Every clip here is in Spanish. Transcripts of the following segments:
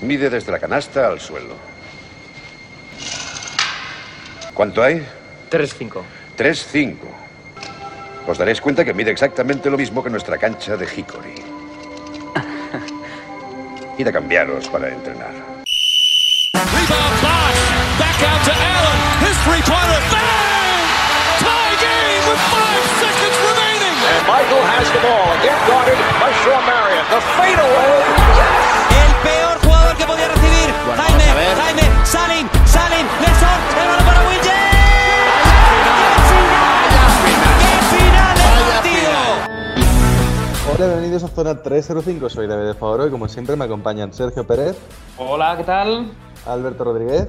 Mide desde la canasta al suelo. ¿Cuánto hay? 3-5. 3-5. Os daréis cuenta que mide exactamente lo mismo que nuestra cancha de Hickory. Id a cambiaros para entrenar. Rebound Bosch. Back out to Allen. His three-pointer. Bang! Tie game with five seconds remaining. And Michael has the ball. Again guarded by Shawn Marion. The fadeaway. Hola, bienvenidos a Zona 305. Soy David de Favoro y como siempre me acompañan Sergio Pérez, Hola, ¿qué tal? Alberto Rodríguez,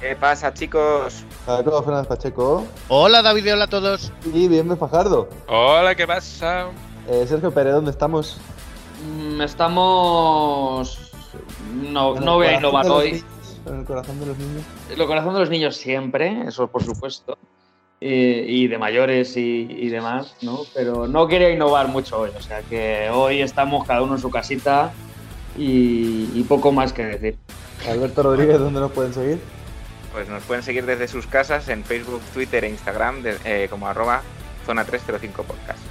¿Qué pasa, chicos? Jacobo Fernández Pacheco Hola David, hola a todos. y Bienve Fajardo. Hola, ¿qué pasa? Eh, Sergio Pérez, ¿dónde estamos? Mm, Estamos. No, En el no voy a innovar hoy. En el corazón de los niños. Lo corazón de los niños siempre, eso por supuesto. Eh, y de mayores y, demás, ¿no? Pero no quería innovar mucho hoy, o sea que hoy estamos cada uno en su casita y, y poco más que decir. Alberto Rodríguez, ¿dónde nos pueden seguir? Pues nos pueden seguir desde sus casas en Facebook, Twitter e Instagram de, eh, como arroba zona305podcast.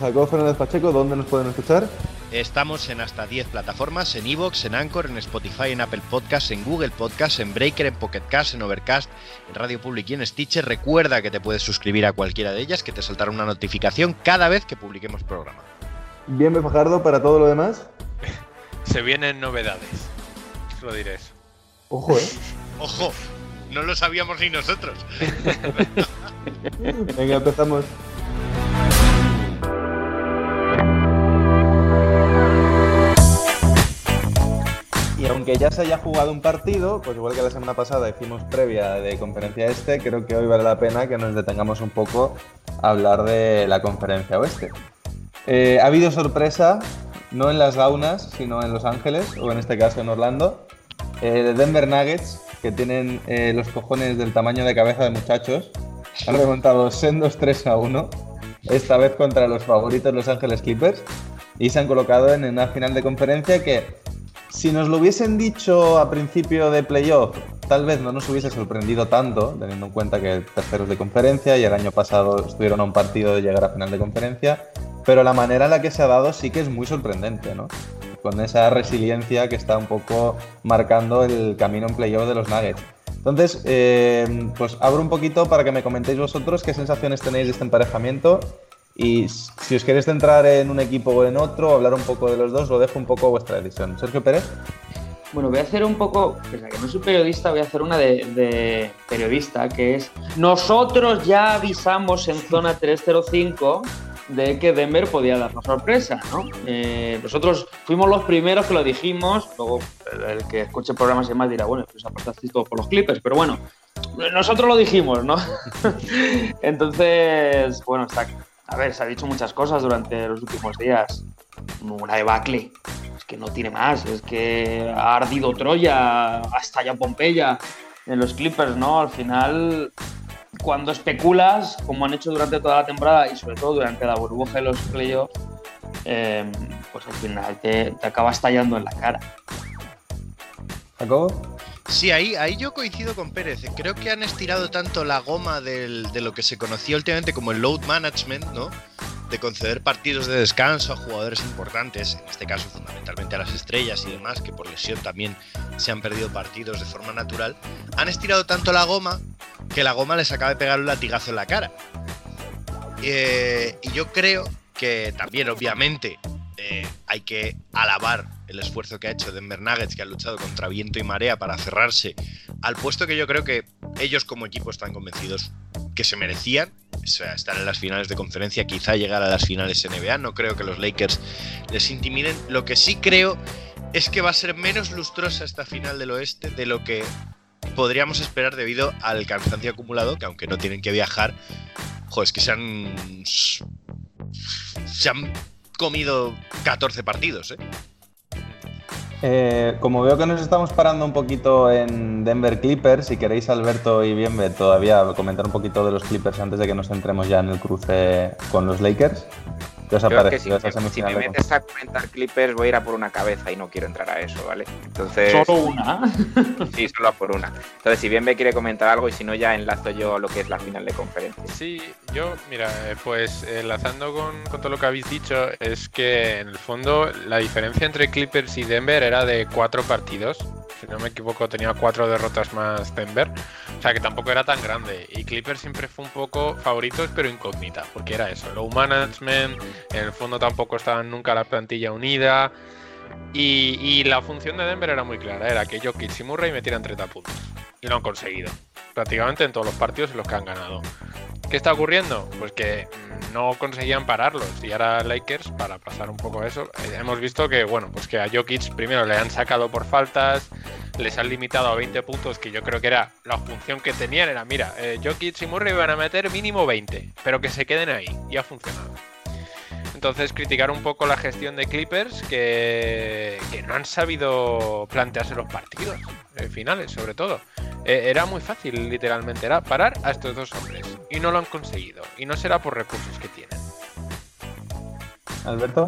Jacob Fernández Pacheco, ¿dónde nos pueden escuchar? Estamos en hasta 10 plataformas, en Evox, en Anchor, en Spotify, en Apple Podcasts, en Google Podcasts, en Breaker, en Pocket Cast, en Overcast, en Radio Public y en Stitcher. Recuerda que te puedes suscribir a cualquiera de ellas, que te saltará una notificación cada vez que publiquemos programa. Bien, Fajardo, para todo lo demás. Se vienen novedades, lo diré. Eso. Ojo, ¿eh? Ojo, no lo sabíamos ni nosotros. Venga, empezamos. Aunque ya se haya jugado un partido, pues igual que la semana pasada hicimos previa de conferencia este, creo que hoy vale la pena que nos detengamos un poco a hablar de la conferencia oeste. Eh, ha habido sorpresa, no en las gaunas, sino en Los Ángeles, o en este caso en Orlando, eh, de Denver Nuggets, que tienen eh, los cojones del tamaño de cabeza de muchachos, han remontado sendos 3 a 1, esta vez contra los favoritos Los Ángeles Clippers, y se han colocado en una final de conferencia que, si nos lo hubiesen dicho a principio de playoff, tal vez no nos hubiese sorprendido tanto, teniendo en cuenta que terceros de conferencia y el año pasado estuvieron a un partido de llegar a final de conferencia, pero la manera en la que se ha dado sí que es muy sorprendente, ¿no? Con esa resiliencia que está un poco marcando el camino en playoff de los Nuggets. Entonces, eh, pues abro un poquito para que me comentéis vosotros qué sensaciones tenéis de este emparejamiento y si os queréis centrar en un equipo o en otro, hablar un poco de los dos, lo dejo un poco a vuestra decisión. Sergio Pérez. Bueno, voy a hacer un poco, pese a que no soy periodista, voy a hacer una de, periodista, que es, nosotros ya avisamos en zona 305 de que Denver podía dar la sorpresa, ¿no? Eh, nosotros fuimos los primeros que lo dijimos, luego el, que escuche programas y demás dirá, bueno, pues apostasteis todo por los Clippers, pero bueno, nosotros lo dijimos, ¿no? Entonces, bueno, está, a ver, se ha dicho muchas cosas durante los últimos días. Una de Buckley, es que no tiene más, es que ha ardido Troya, ha estallado Pompeya en los Clippers, ¿no? Al final, cuando especulas, como han hecho durante toda la temporada y sobre todo durante la burbuja de los playoffs, eh, pues al final te, te acaba estallando en la cara. Jacobo. Sí, ahí, ahí yo coincido con Pérez. Creo que han estirado tanto la goma de lo que se conocía últimamente como el load management, ¿no? De conceder partidos de descanso a jugadores importantes, en este caso fundamentalmente a las estrellas y demás, que por lesión también se han perdido partidos de forma natural. Han estirado tanto la goma que la goma les acaba de pegar un latigazo en la cara. Eh, y yo creo que también, obviamente, eh, hay que alabar el esfuerzo que ha hecho Denver Nuggets, que ha luchado contra viento y marea para cerrarse al puesto que yo creo que ellos como equipo están convencidos que se merecían, o sea, estar en las finales de conferencia, quizá llegar a las finales NBA. No creo que los Lakers les intimiden. Lo que sí creo es que va a ser menos lustrosa esta final del oeste de lo que podríamos esperar debido al cansancio acumulado, que aunque no tienen que viajar, jo, es que se han. se han comido 14 partidos, ¿eh? Eh, como veo que nos estamos parando un poquito en Denver Clippers, si queréis Alberto y Bienve todavía comentar un poquito de los Clippers antes de que nos centremos ya en el cruce con los Lakers. ¿Qué os ha Yo es que parecido si, me- si metes a comentar Clippers voy a ir a por una cabeza y no quiero entrar a eso, ¿vale? Entonces, Solo una. sí, solo a por una. Entonces, si bien me quiere comentar algo y si no, ya enlazo yo a lo que es la final de conferencia. Sí, yo, mira, eh, pues enlazando con, con todo lo que habéis dicho, es que en el fondo la diferencia entre Clippers y Denver era de cuatro partidos. Si no me equivoco, tenía cuatro derrotas más Denver. O sea que tampoco era tan grande. Y Clippers siempre fue un poco favoritos, pero incógnita, porque era eso, low management, en el fondo tampoco estaban nunca la plantilla unida. Y, la función de Denver era muy clara, era que Jokic y Murray metieran 30 puntos. Y lo han conseguido. Prácticamente en todos los partidos en los que han ganado. ¿Qué está ocurriendo? Pues que no conseguían pararlos. Y ahora Lakers, para pasar un poco eso, eh, hemos visto que, bueno, pues que a Jokic primero le han sacado por faltas, les han limitado a 20 puntos, que yo creo que era la función que tenían, era, mira, eh, Jokic y Murray van a meter mínimo 20, pero que se queden ahí. Y ha funcionado. Entonces, criticar un poco la gestión de Clippers, que, que no han sabido plantearse los partidos eh, finales, sobre todo. Eh, era muy fácil, literalmente, era parar a estos dos hombres. Y no lo han conseguido. Y no será por recursos que tienen. Alberto.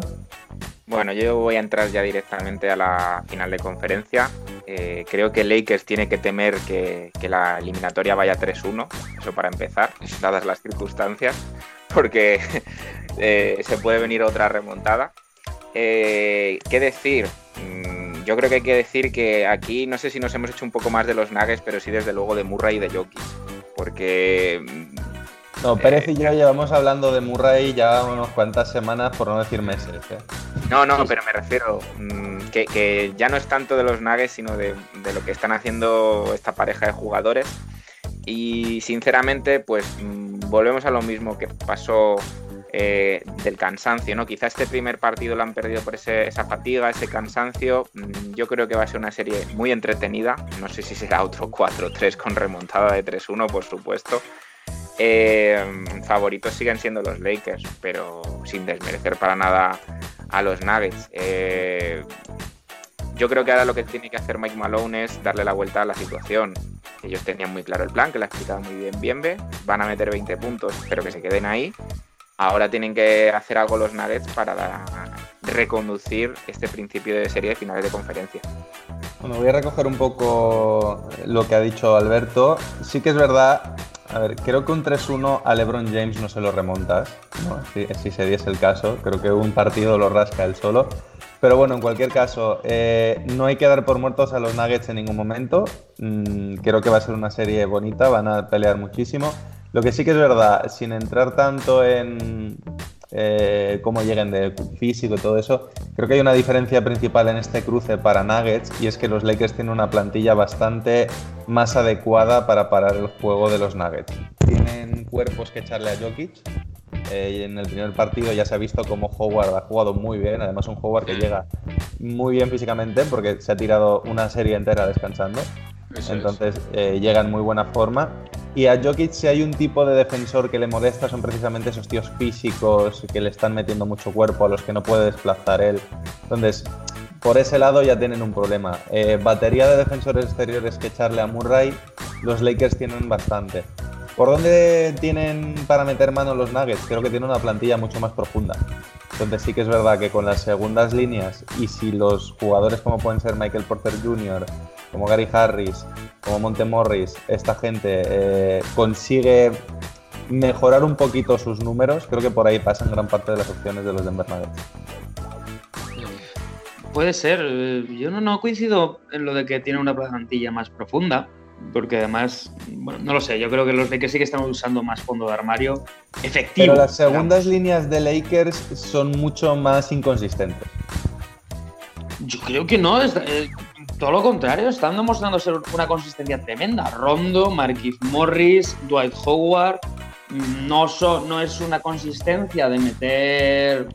Bueno, yo voy a entrar ya directamente a la final de conferencia. Eh, creo que Lakers tiene que temer que, que la eliminatoria vaya 3-1, eso para empezar, dadas las circunstancias, porque eh, se puede venir otra remontada. Eh, ¿Qué decir? Mm, yo creo que hay que decir que aquí no sé si nos hemos hecho un poco más de los Nuggets, pero sí desde luego de Murray y de Jokic, porque mm, No, Pérez y yo llevamos hablando de Murray ya unas cuantas semanas, por no decir meses. ¿eh? No, no, pero me refiero mm, que, que ya no es tanto de los Nuggets, sino de, de lo que están haciendo esta pareja de jugadores. Y sinceramente, pues volvemos a lo mismo que pasó eh, del cansancio, ¿no? Quizá este primer partido lo han perdido por esa fatiga, ese cansancio. Mm, Yo creo que va a ser una serie muy entretenida. No sé si será otro 4-3 con remontada de 3-1, por supuesto. Eh, favoritos siguen siendo los Lakers, pero sin desmerecer para nada a los Nuggets. Eh, yo creo que ahora lo que tiene que hacer Mike Malone es darle la vuelta a la situación. Ellos tenían muy claro el plan, que lo ha explicado muy bien Bienve. Van a meter 20 puntos, pero que se queden ahí. Ahora tienen que hacer algo los Nuggets para reconducir este principio de serie de finales de conferencia. Bueno, voy a recoger un poco lo que ha dicho Alberto. Sí que es verdad, a ver, creo que un 3-1 a LeBron James no se lo remontas, si se diese el caso. Creo que un partido lo rasca él solo. Pero bueno, en cualquier caso, eh, no hay que dar por muertos a los Nuggets en ningún momento. Mm, creo que va a ser una serie bonita, van a pelear muchísimo. Lo que sí que es verdad, sin entrar tanto en eh, cómo lleguen de físico y todo eso, creo que hay una diferencia principal en este cruce para Nuggets y es que los Lakers tienen una plantilla bastante más adecuada para parar el juego de los Nuggets. Tienen cuerpos que echarle a Jokic. eh, en el primer partido ya se ha visto cómo Howard ha jugado muy bien, además un Howard que llega muy bien físicamente porque se ha tirado una serie entera descansando. Entonces eh, llega en muy buena forma. Y a Jokic, si hay un tipo de defensor que le molesta, son precisamente esos tíos físicos que le están metiendo mucho cuerpo, a los que no puede desplazar él. Entonces, por ese lado ya tienen un problema. Eh, batería de defensores exteriores que echarle a Murray, los Lakers tienen bastante. ¿Por dónde tienen para meter mano los Nuggets? Creo que tienen una plantilla mucho más profunda. Entonces sí que es verdad que con las segundas líneas y si los jugadores como pueden ser Michael Porter Jr., como Gary Harris, como Monte Morris, esta gente eh, consigue mejorar un poquito sus números, creo que por ahí pasan gran parte de las opciones de los Denver Nuggets. Puede ser. eh, Yo no, no coincido en lo de que tiene una plantilla más profunda. Porque además, bueno, no lo sé, yo creo que los Lakers sí que están usando más fondo de armario efectivo. Pero las segundas líneas de Lakers son mucho más inconsistentes. Yo creo que no, es, eh, todo lo contrario, están demostrando ser una consistencia tremenda. Rondo, Marquis Morris, Dwight Howard, no, so- no es una consistencia de meter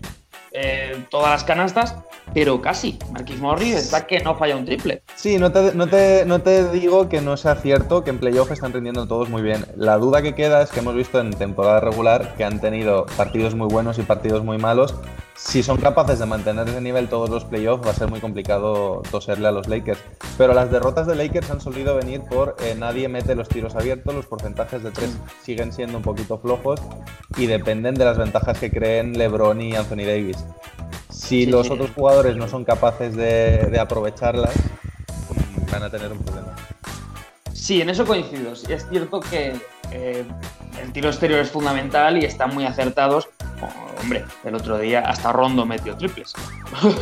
eh, todas las canastas, pero casi. Marquis Morris está que no falla un triple. Sí, no te, no, te, no te digo que no sea cierto que en playoff están rindiendo todos muy bien. La duda que queda es que hemos visto en temporada regular que han tenido partidos muy buenos y partidos muy malos. Si son capaces de mantener ese nivel todos los playoffs, va a ser muy complicado toserle a los Lakers. Pero las derrotas de Lakers han solido venir por eh, nadie mete los tiros abiertos, los porcentajes de tres siguen siendo un poquito flojos y dependen de las ventajas que creen LeBron y Anthony Davis. Si Sí, los sí. otros jugadores no son capaces de, de aprovecharlas, van a tener un problema. Sí, en eso coincido. Es cierto que eh, el tiro exterior es fundamental y están muy acertados. Oh, hombre, el otro día hasta Rondo metió triples.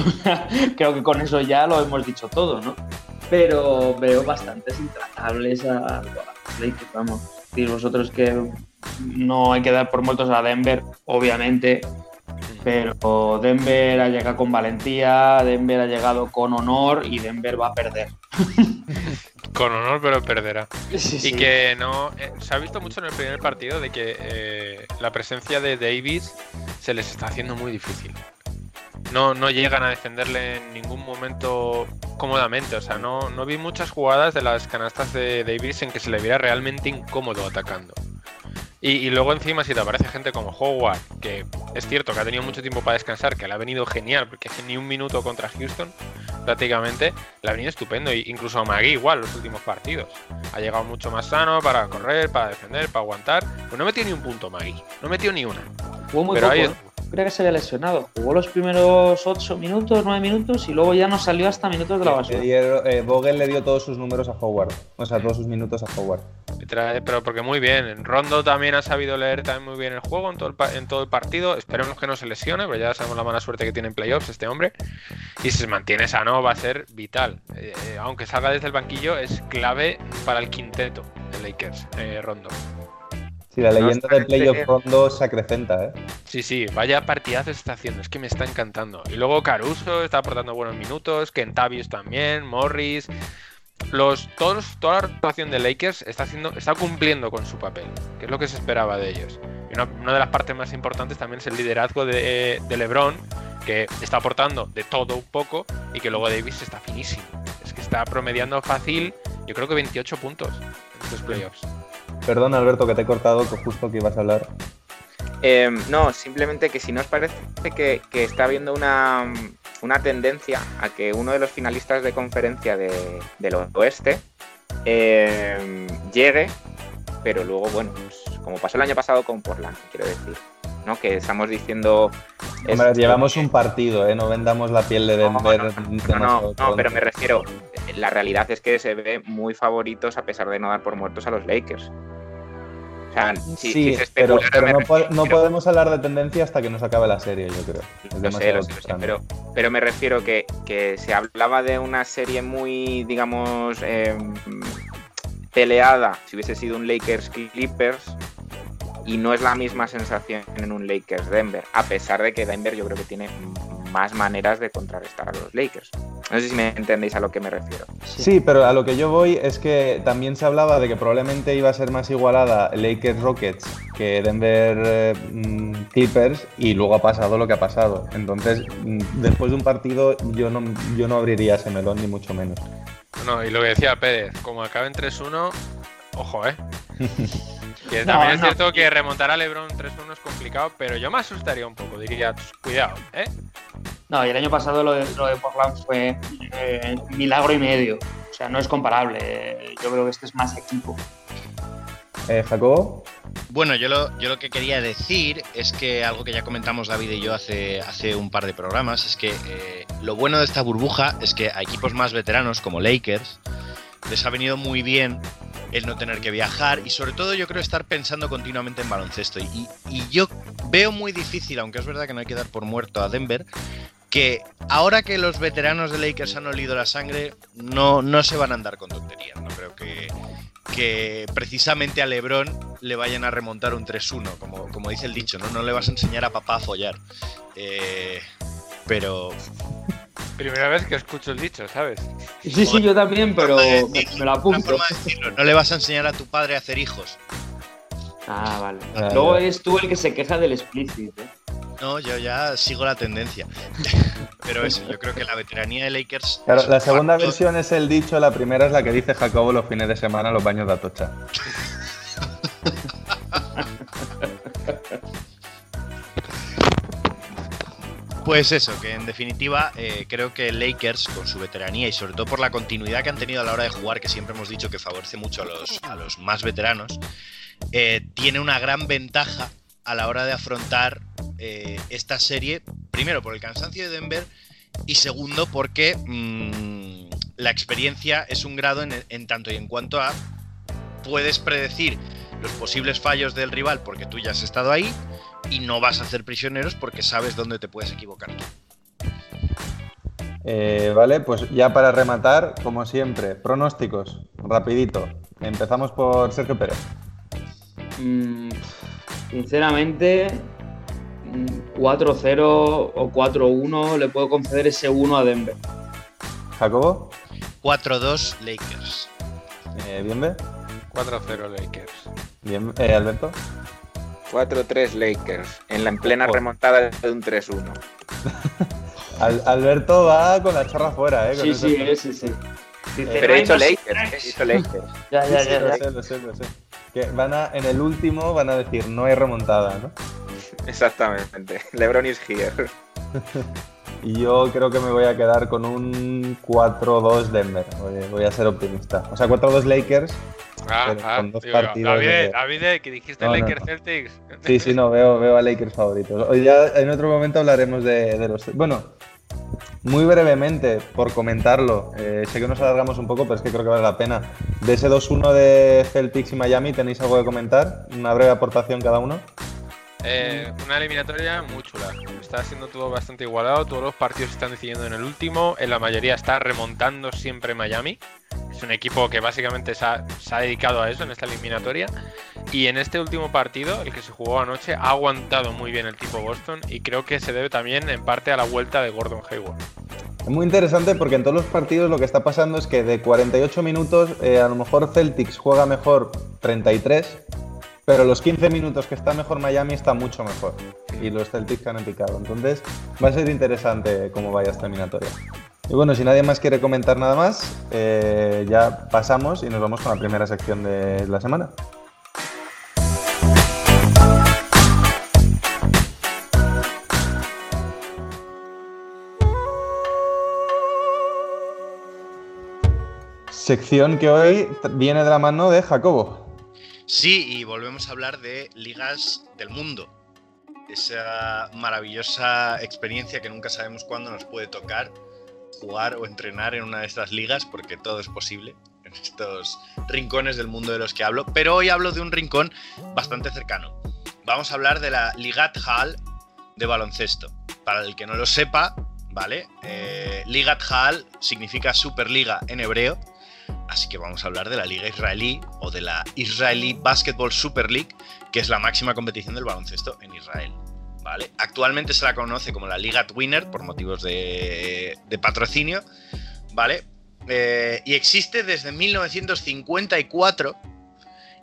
Creo que con eso ya lo hemos dicho todo, ¿no? Pero veo bastantes intratables a, a los Lakers, vamos. Y vosotros que no hay que dar por muertos a Denver, obviamente. Pero Denver ha llegado con valentía, Denver ha llegado con honor y Denver va a perder. Con honor, pero perderá. Sí, Y sí. que no. eh, se ha visto mucho en el primer partido de que eh, la presencia de Davis se les está haciendo muy difícil. No, no llegan a defenderle en ningún momento cómodamente. O sea, no, no vi muchas jugadas de las canastas de Davis en que se le viera realmente incómodo atacando. Y, y luego encima si te aparece gente como Howard, que es cierto que ha tenido mucho tiempo para descansar, que le ha venido genial, porque ni un minuto contra Houston, prácticamente, le ha venido estupendo. Y incluso a Magui igual los últimos partidos. Ha llegado mucho más sano para correr, para defender, para aguantar. Pues no metió ni un punto Magui, no metió ni una. Jugó muy Pero poco. ahí- ¿eh? Creo que se había lesionado. Jugó los primeros 8 minutos, 9 minutos y luego ya no salió hasta minutos de la basura. eh, Vogel le dio todos sus números a Howard, o sea, todos sus minutos a Howard. Trae- Pero porque muy bien. Rondo también ha sabido leer también muy bien el juego en todo el, pa- en todo el partido. Esperemos que no se lesione, pero ya sabemos la mala suerte que tiene en playoffs este hombre. Y si se mantiene sano va a ser vital. Eh, eh, aunque salga desde el banquillo, es clave para el quinteto de Lakers, eh, Rondo. Si la No leyenda de Playoff en- Rondo se acrecenta, ¿eh? Sí, sí, vaya partidazos está haciendo, es que me está encantando. Y luego Caruso está aportando buenos minutos, Kentavius también, Morris. Los, todos, toda la rotación de Lakers está, haciendo, está cumpliendo con su papel, que es lo que se esperaba de ellos. Y una, una de las partes más importantes también es el liderazgo de, de LeBron, que está aportando de todo un poco y que luego Davis está finísimo. Es que está promediando fácil, yo creo que 28 puntos en estos playoffs. Perdón, Alberto, que te he cortado, que justo que ibas a hablar. Eh, no, simplemente que si no os parece que, que está habiendo una, una tendencia a que uno de los finalistas de conferencia de- del oeste eh, llegue, pero luego, bueno, pues, como pasó el año pasado con Portland, quiero decir, ¿no? Que estamos diciendo... Hombre, llevamos que- un partido, ¿eh? No vendamos la piel de Denver. no, no, no, no, pero me refiero, la realidad es que se ve muy favoritos a pesar de no dar por muertos a los Lakers. O sea, si, Sí, si se pero, no, refiero- no podemos hablar de tendencia hasta que nos acabe la serie, yo creo. Es Lo sé, lo sé, pero, pero me refiero que, que se hablaba de una serie muy, digamos, eh, peleada si hubiese sido un Lakers Clippers y no es la misma sensación en un Lakers Denver, a pesar de que Denver yo creo que tiene más maneras de contrarrestar a los Lakers. No sé si me entendéis a lo que me refiero. Sí, pero a lo que yo voy es que también se hablaba de que probablemente iba a ser más igualada Lakers Rockets que Denver eh, mm, Clippers y luego ha pasado lo que ha pasado. Entonces, mm, después de un partido yo no, yo no abriría ese melón ni mucho menos. No, y lo que decía Pérez, como acaben 3-1, ojo, ¿eh? Que No, también es no. cierto que remontar a LeBron 3-1 es complicado, pero yo me asustaría un poco, diría, cuidado, ¿eh? No, y el año pasado lo de, lo de Portland fue eh, milagro y medio. O sea, no es comparable. Yo creo que este es más equipo. Eh, Jacobo, Bueno, yo lo, yo lo que quería decir es que algo que ya comentamos David y yo hace, hace un par de programas es que eh, lo bueno de esta burbuja es que a equipos más veteranos como Lakers les ha venido muy bien el no tener que viajar y sobre todo yo creo estar pensando continuamente en baloncesto. Y, y yo veo muy difícil, aunque es verdad que no hay que dar por muerto a Denver, que ahora que los veteranos de Lakers han olido la sangre, no, no se van a andar con tonterías. No creo que, que precisamente a Lebron le vayan a remontar un 3-1, como, como dice el dicho, ¿no? No le vas a enseñar a papá a follar. Eh, pero Primera vez que escucho el dicho, ¿sabes? Sí, sí, yo también, pero me, me lo apunto. forma de decirlo, no le vas a enseñar a tu padre a hacer hijos. Ah, vale. Luego ya. es tú el que se queja del explicit. ¿eh? No, yo ya sigo la tendencia. Pero eso, yo creo que la veteranía de Lakers. Claro, la un segunda factor- versión es el dicho, la primera es la que dice Jacobo los fines de semana en los baños de Atocha. Pues eso, que en definitiva eh, creo que Lakers, con su veteranía y sobre todo por la continuidad que han tenido a la hora de jugar, que siempre hemos dicho que favorece mucho a los, a los más veteranos, eh, tiene una gran ventaja a la hora de afrontar eh, esta serie, primero por el cansancio de Denver y segundo porque mm, la experiencia es un grado en, en tanto y en cuanto a puedes predecir los posibles fallos del rival porque tú ya has estado ahí y no vas a hacer prisioneros porque sabes dónde te puedes equivocar. Eh, vale, pues ya para rematar, como siempre, pronósticos, rapidito. Empezamos por Sergio Pérez. Mm, sinceramente, mm, 4-0 o 4-1 le puedo conceder ese 1 a Denver. Jacobo, 4-2 Lakers. eh, Bienve, 4-0 Lakers. Bien, eh, Alberto, 4-3 Lakers, en la en plena Ojo. remontada de un 3-1. Al- Alberto va con la chorra fuera, ¿eh? con Sí, sí, sí, sí. Dice, Pero he dicho "No hay Lakers, he dicho Lakers. Ya, Sí, ya, sí, ya, lo ya. sé, lo sé, lo sé. Que van a, en el último van a decir, no hay remontada, ¿no? Exactamente. LeBron is here. Y yo creo que me voy a quedar con un 4-2 Denver. Voy a ser optimista. O sea, 4-2 Lakers. Ah, ah, con dos digo, partidos David, de- David, que dijiste No, no, Lakers no. Celtics. Sí, sí, no, veo, veo a Lakers favoritos. Hoy ya en otro momento hablaremos de, de los. Bueno, muy brevemente, por comentarlo. eh, sé que nos alargamos un poco, pero es que creo que vale la pena. De ese 2-1 de Celtics y Miami, ¿tenéis algo que comentar? Una breve aportación cada uno. Eh, una eliminatoria muy chula. Está siendo todo bastante igualado. Todos los partidos se están decidiendo en el último. En la mayoría está remontando siempre Miami. Es un equipo que básicamente se ha, se ha dedicado a eso en esta eliminatoria. Y en este último partido, el que se jugó anoche, ha aguantado muy bien el tipo Boston. Y creo que se debe también en parte a la vuelta de Gordon Hayward. Es muy interesante porque en todos los partidos lo que está pasando es que de 48 minutos, eh, a lo mejor Celtics juega mejor 33, pero los 15 minutos que está mejor Miami está mucho mejor. Y los Celtics han picado. Entonces va a ser interesante cómo vaya esta eliminatoria. Y bueno, si nadie más quiere comentar nada más, eh, ya pasamos y nos vamos con la primera sección de la semana. Sección que hoy viene de la mano de Jacobo. Sí, y volvemos a hablar de ligas del mundo. Esa maravillosa experiencia que nunca sabemos cuándo nos puede tocar jugar o entrenar en una de estas ligas, porque todo es posible en estos rincones del mundo de los que hablo. Pero hoy hablo de un rincón bastante cercano. Vamos a hablar de la Ligat Hall de baloncesto. Para el que no lo sepa, ¿vale? Eh, Ligat Hall significa Superliga en hebreo. Así que vamos a hablar de la Liga Israelí o de la Israeli Basketball Super League, que es la máxima competición del baloncesto en Israel. Actualmente se la conoce como la Liga Winner por motivos de, patrocinio, ¿vale? Eh, y existe desde 1954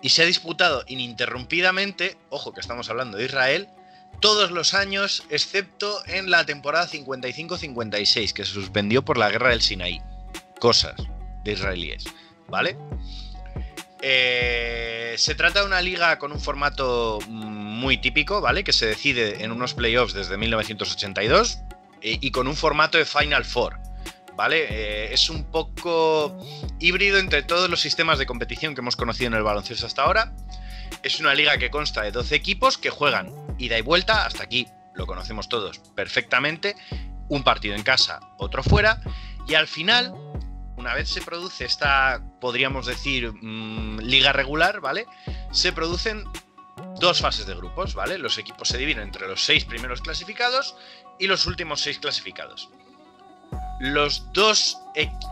y se ha disputado ininterrumpidamente, ojo que estamos hablando de Israel, todos los años excepto en la temporada 55-56 que se suspendió por la guerra del Sinaí. Cosas de israelíes, ¿vale? Eh, se trata de una liga con un formato muy típico, ¿vale? Que se decide en unos playoffs desde 1982 y, y con un formato de Final Four, ¿vale? Eh, es un poco híbrido entre todos los sistemas de competición que hemos conocido en el baloncesto hasta ahora. Es una liga que consta de 12 equipos que juegan ida y vuelta, hasta aquí lo conocemos todos perfectamente, un partido en casa, otro fuera, y al final una vez se produce esta, podríamos decir, mmm, liga regular, ¿vale? Se producen dos fases de grupos, ¿vale? Los equipos se dividen entre los seis primeros clasificados y los últimos seis clasificados. Los dos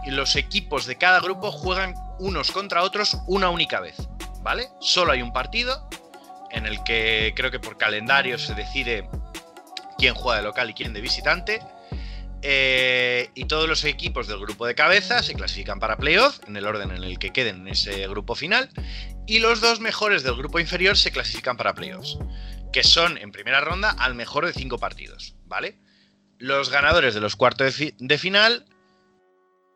los equipos de cada grupo juegan unos contra otros una única vez, ¿vale? Solo hay un partido en el que creo que por calendario se decide quién juega de local y quién de visitante. Eh, y todos los equipos del grupo de cabeza se clasifican para playoff en el orden en el que queden en ese grupo final. Y los dos mejores del grupo inferior se clasifican para playoffs, que son en primera ronda al mejor de cinco partidos, ¿vale? los ganadores de los cuartos de, fi- de final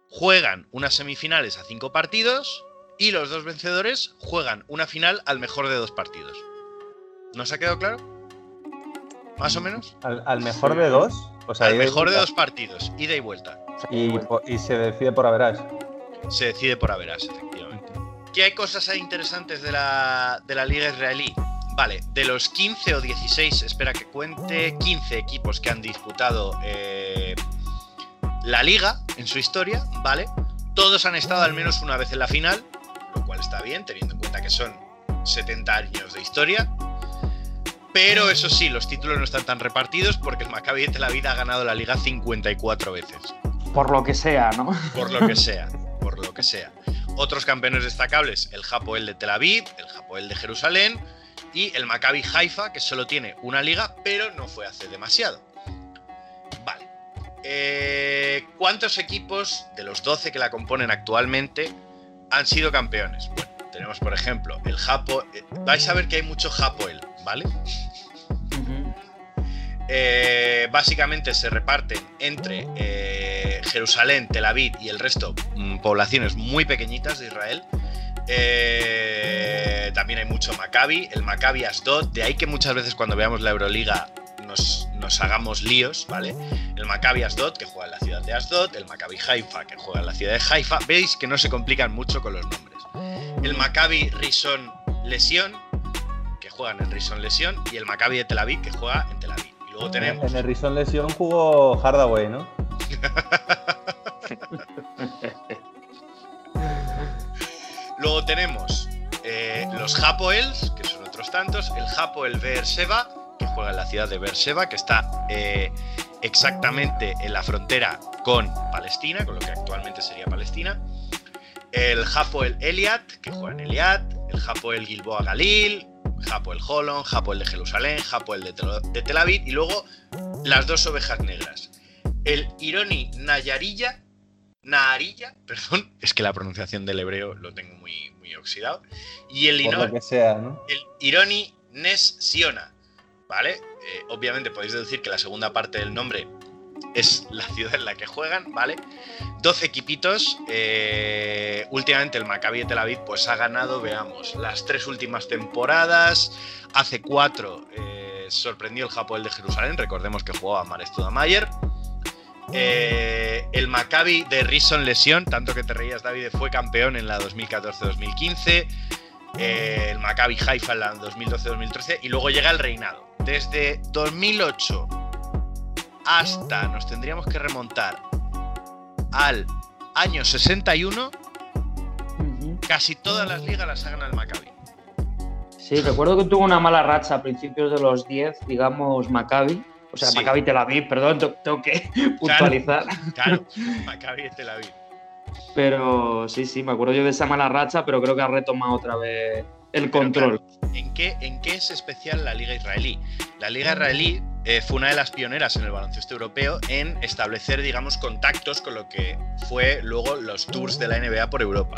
juegan unas semifinales a cinco partidos y los dos vencedores juegan una final al mejor de dos partidos. ¿Nos ha quedado claro? ¿Más o menos? Al, al mejor de dos. O sea, y mejor de dos partidos, ida y vuelta. Y, se decide por haberás. Se decide por haberás, efectivamente. ¿Qué hay cosas interesantes de la, de la liga israelí? Vale, de los 15 o 16, espera que cuente, 15 equipos que han disputado eh, la liga en su historia, ¿vale? Todos han estado al menos una vez en la final, lo cual está bien, teniendo en cuenta que son 70 años de historia. Pero eso sí, los títulos no están tan repartidos porque el Maccabi de Tel Aviv ha ganado la liga 54 veces Por lo que sea, ¿no? por lo que sea, por lo que sea. Otros campeones destacables, el Hapoel de Tel Aviv, el Hapoel de Jerusalén y el Maccabi Haifa, que solo tiene una liga, pero no fue hace demasiado. Vale. Eh, ¿Cuántos equipos de los 12 que la componen actualmente han sido campeones? Bueno, tenemos por ejemplo el Hapo... eh, vais a ver que hay mucho Hapoel, ¿vale? Eh, básicamente se reparten entre eh, Jerusalén, Tel Aviv y el resto, mm, poblaciones muy pequeñitas de Israel. Eh, también hay mucho Maccabi, el Maccabi Asdod, de ahí que muchas veces cuando veamos la Euroliga nos, nos hagamos líos, ¿vale? El Maccabi Asdod, que juega en la ciudad de Asdod, el Maccabi Haifa, que juega en la ciudad de Haifa. Veis que no se complican mucho con los nombres. El Maccabi Rison Lesión, que juega en el Rison Lesión, y el Maccabi de Tel Aviv, que juega en Tel Aviv. Y luego tenemos En el Rison Lesión jugó Hardaway, ¿no? Luego tenemos eh, los Hapoels, que son otros tantos. El Hapoel Beersheba, que juega en la ciudad de Beersheba, que está eh, exactamente en la frontera con Palestina, con lo que actualmente sería Palestina. El Hapoel Eliat, que juega en Eliat. El Hapoel Gilboa Galil. Hapoel Holon, Hapoel de Jerusalén, Hapoel de Tel, de Tel Aviv. Y luego las dos ovejas negras. El Ironi Nayarilla, Naharilla, perdón, es que la pronunciación del hebreo lo tengo muy, muy oxidado. Y el, Por Ino- lo que sea, ¿no? el Ironi Nes Siona, ¿vale? Eh, obviamente podéis deducir que la segunda parte del nombre es la ciudad en la que juegan, ¿vale? 12 equipitos. eh, últimamente el Maccabi de Tel Aviv pues ha ganado, veamos, las tres últimas temporadas. Hace cuatro eh, sorprendió el Hapoel de Jerusalén, recordemos que jugaba Mar Studamayer. Eh, el Maccabi de Rison Lesión, tanto que te reías David, fue campeón en la 2014-2015. Eh, el Maccabi Haifa en la 2012-2013 y luego llega el reinado. Desde 2008 hasta, nos tendríamos que remontar al año 61, casi todas las ligas las ha ganado el Maccabi. Sí, recuerdo que tuvo una mala racha a principios de los 10, digamos, Maccabi. O sea, Sí. Maccabi Tel Aviv, perdón, te- tengo que puntualizar. Claro, Maccabi de Tel Aviv. Pero sí, sí, me acuerdo yo de esa mala racha, pero creo que ha retomado otra vez el control. ¿En qué, ¿En qué es especial la Liga Israelí? La Liga Israelí eh, fue una de las pioneras en el baloncesto europeo en establecer, digamos, contactos con lo que fue luego los tours de la NBA por Europa,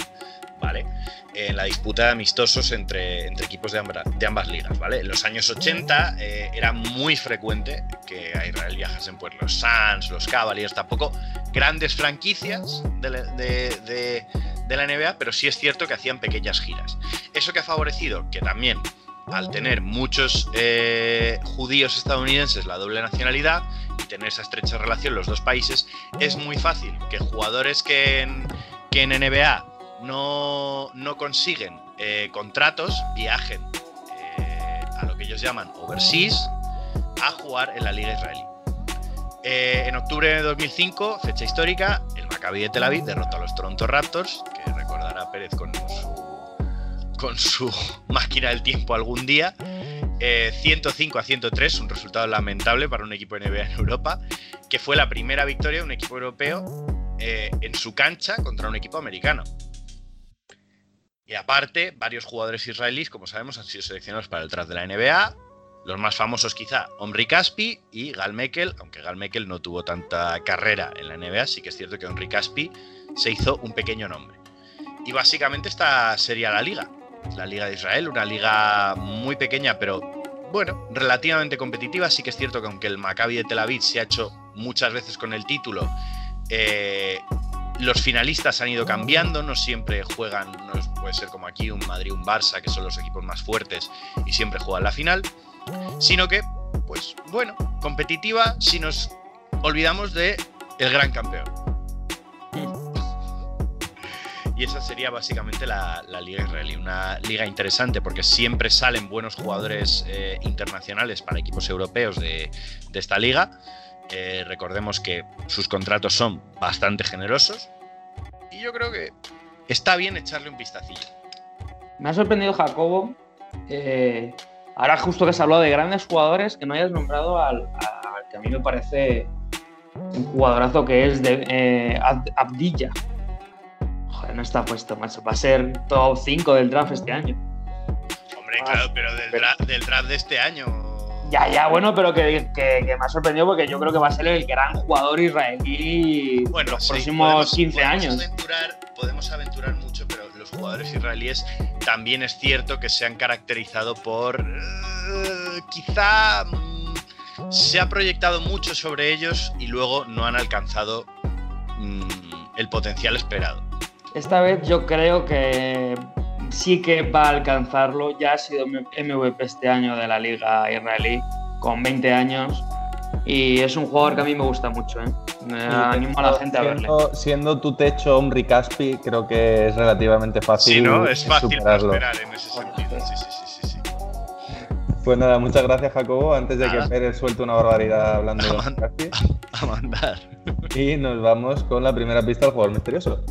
¿vale? En la disputa de amistosos entre, equipos de, ambas ligas. En los años 80 eh, era muy frecuente que a Israel viajasen pues, los Suns, los Cavaliers, tampoco grandes franquicias de, la- NBA, pero sí es cierto que hacían pequeñas giras. Eso que ha favorecido que también, al tener muchos eh, judíos estadounidenses la doble nacionalidad y tener esa estrecha relación los dos países, es muy fácil que jugadores que en NBA no, consiguen eh, contratos viajen eh, a lo que ellos llaman overseas a jugar en la liga israelí. Eh, en octubre de 2005, fecha histórica, el Maccabi de Tel Aviv derrotó a los Toronto Raptors, que recordará Pérez con su, su máquina del tiempo algún día. Eh, 105 a 103, un resultado lamentable para un equipo NBA en Europa, que fue la primera victoria de un equipo europeo en su cancha contra un equipo americano. Y aparte, varios jugadores israelíes, como sabemos, han sido seleccionados para el draft de la NBA. Los más famosos quizá, Omri Caspi y Gal Mekel, aunque Gal Mekel no tuvo tanta carrera en la NBA, sí que es cierto que Omri Caspi se hizo un pequeño nombre. Y básicamente esta sería la liga. La liga de Israel, una liga muy pequeña, pero bueno, relativamente competitiva. Sí que es cierto que aunque el Maccabi de Tel Aviv se ha hecho muchas veces con el título, eh, los finalistas han ido cambiando, no siempre juegan, no puede ser como aquí un Madrid, un Barça, que son los equipos más fuertes y siempre juegan la final, sino que, pues bueno, competitiva si nos olvidamos de el gran campeón. Y esa sería básicamente la, Liga Israelí. Una liga interesante porque siempre salen buenos jugadores eh, internacionales para equipos europeos de esta liga. Eh, recordemos que sus contratos son bastante generosos. Y yo creo que está bien echarle un vistacillo. Me ha sorprendido Jacobo. Eh, ahora justo que has hablado de grandes jugadores, que no hayas nombrado al, al que a mí me parece un jugadorazo que es de eh, Abdilla. Joder, no está puesto, macho. Va a ser top 5 del draft este año. Hombre, claro, pero del draft de este año. Ya, ya, bueno, pero que, que, que, me ha sorprendido porque yo creo que va a ser el gran jugador israelí bueno, los sí, próximos podemos, 15 podemos años. Aventurar, podemos aventurar mucho, pero los jugadores israelíes también es cierto que se han caracterizado por. Uh, quizá. Um, se ha proyectado mucho sobre ellos y luego no han alcanzado um, el potencial esperado. Esta vez yo creo que sí que va a alcanzarlo. Ya ha sido MVP este año de la liga israelí con 20 años y es un jugador que a mí me gusta mucho. ¿eh? Me animo a la gente a verle. Siendo, tu techo Omri Caspi, creo que es relativamente fácil. Sí, ¿no? Es fácil superarlo. en ese sentido. Sí, sí, sí, sí, sí. Pues nada, muchas gracias Jacobo. Antes de Nada. que Pérez suelte una barbaridad hablando de Omri Caspi. a mandar. Y nos vamos con la primera pista del jugador misterioso.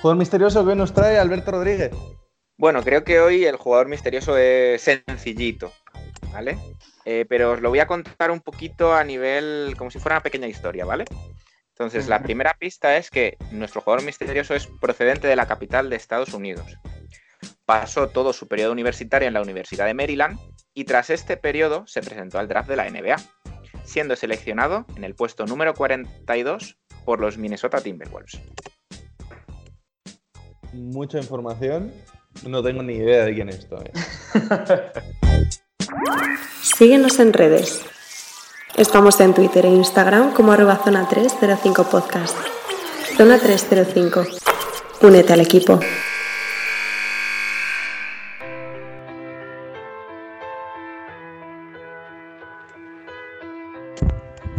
Jugador misterioso que hoy nos trae Alberto Rodríguez. Bueno, creo que hoy el jugador misterioso es sencillito, ¿vale? Eh, pero os lo voy a contar un poquito a nivel, como si fuera una pequeña historia, ¿vale? Entonces, la primera pista es que nuestro jugador misterioso es procedente de la capital de Estados Unidos. Pasó todo su periodo universitario en la Universidad de Maryland y tras este periodo se presentó al draft de la NBA, siendo seleccionado en el puesto número 42 por los Minnesota Timberwolves. Mucha información. No tengo ni idea de quién es todavía. Síguenos en redes. Estamos en Twitter e Instagram como arroba zona 305 podcast. Zona 305. Únete al equipo.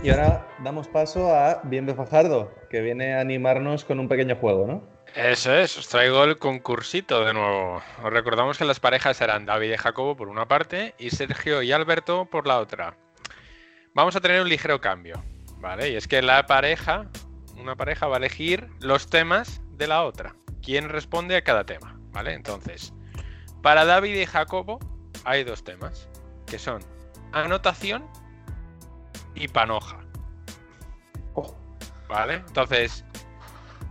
Y ahora damos paso a Bienve Fajardo, que viene a animarnos con un pequeño juego, ¿no? Eso es, os traigo el concursito de nuevo. Os recordamos que las parejas eran David y Jacobo por una parte y Sergio y Alberto por la otra. Vamos a tener un ligero cambio, ¿vale? Y es que la pareja, una pareja va a elegir los temas de la otra. ¿Quién responde a cada tema? ¿Vale? Entonces, para David y Jacobo hay dos temas, que son anotación y panoja. ¿Vale? Entonces,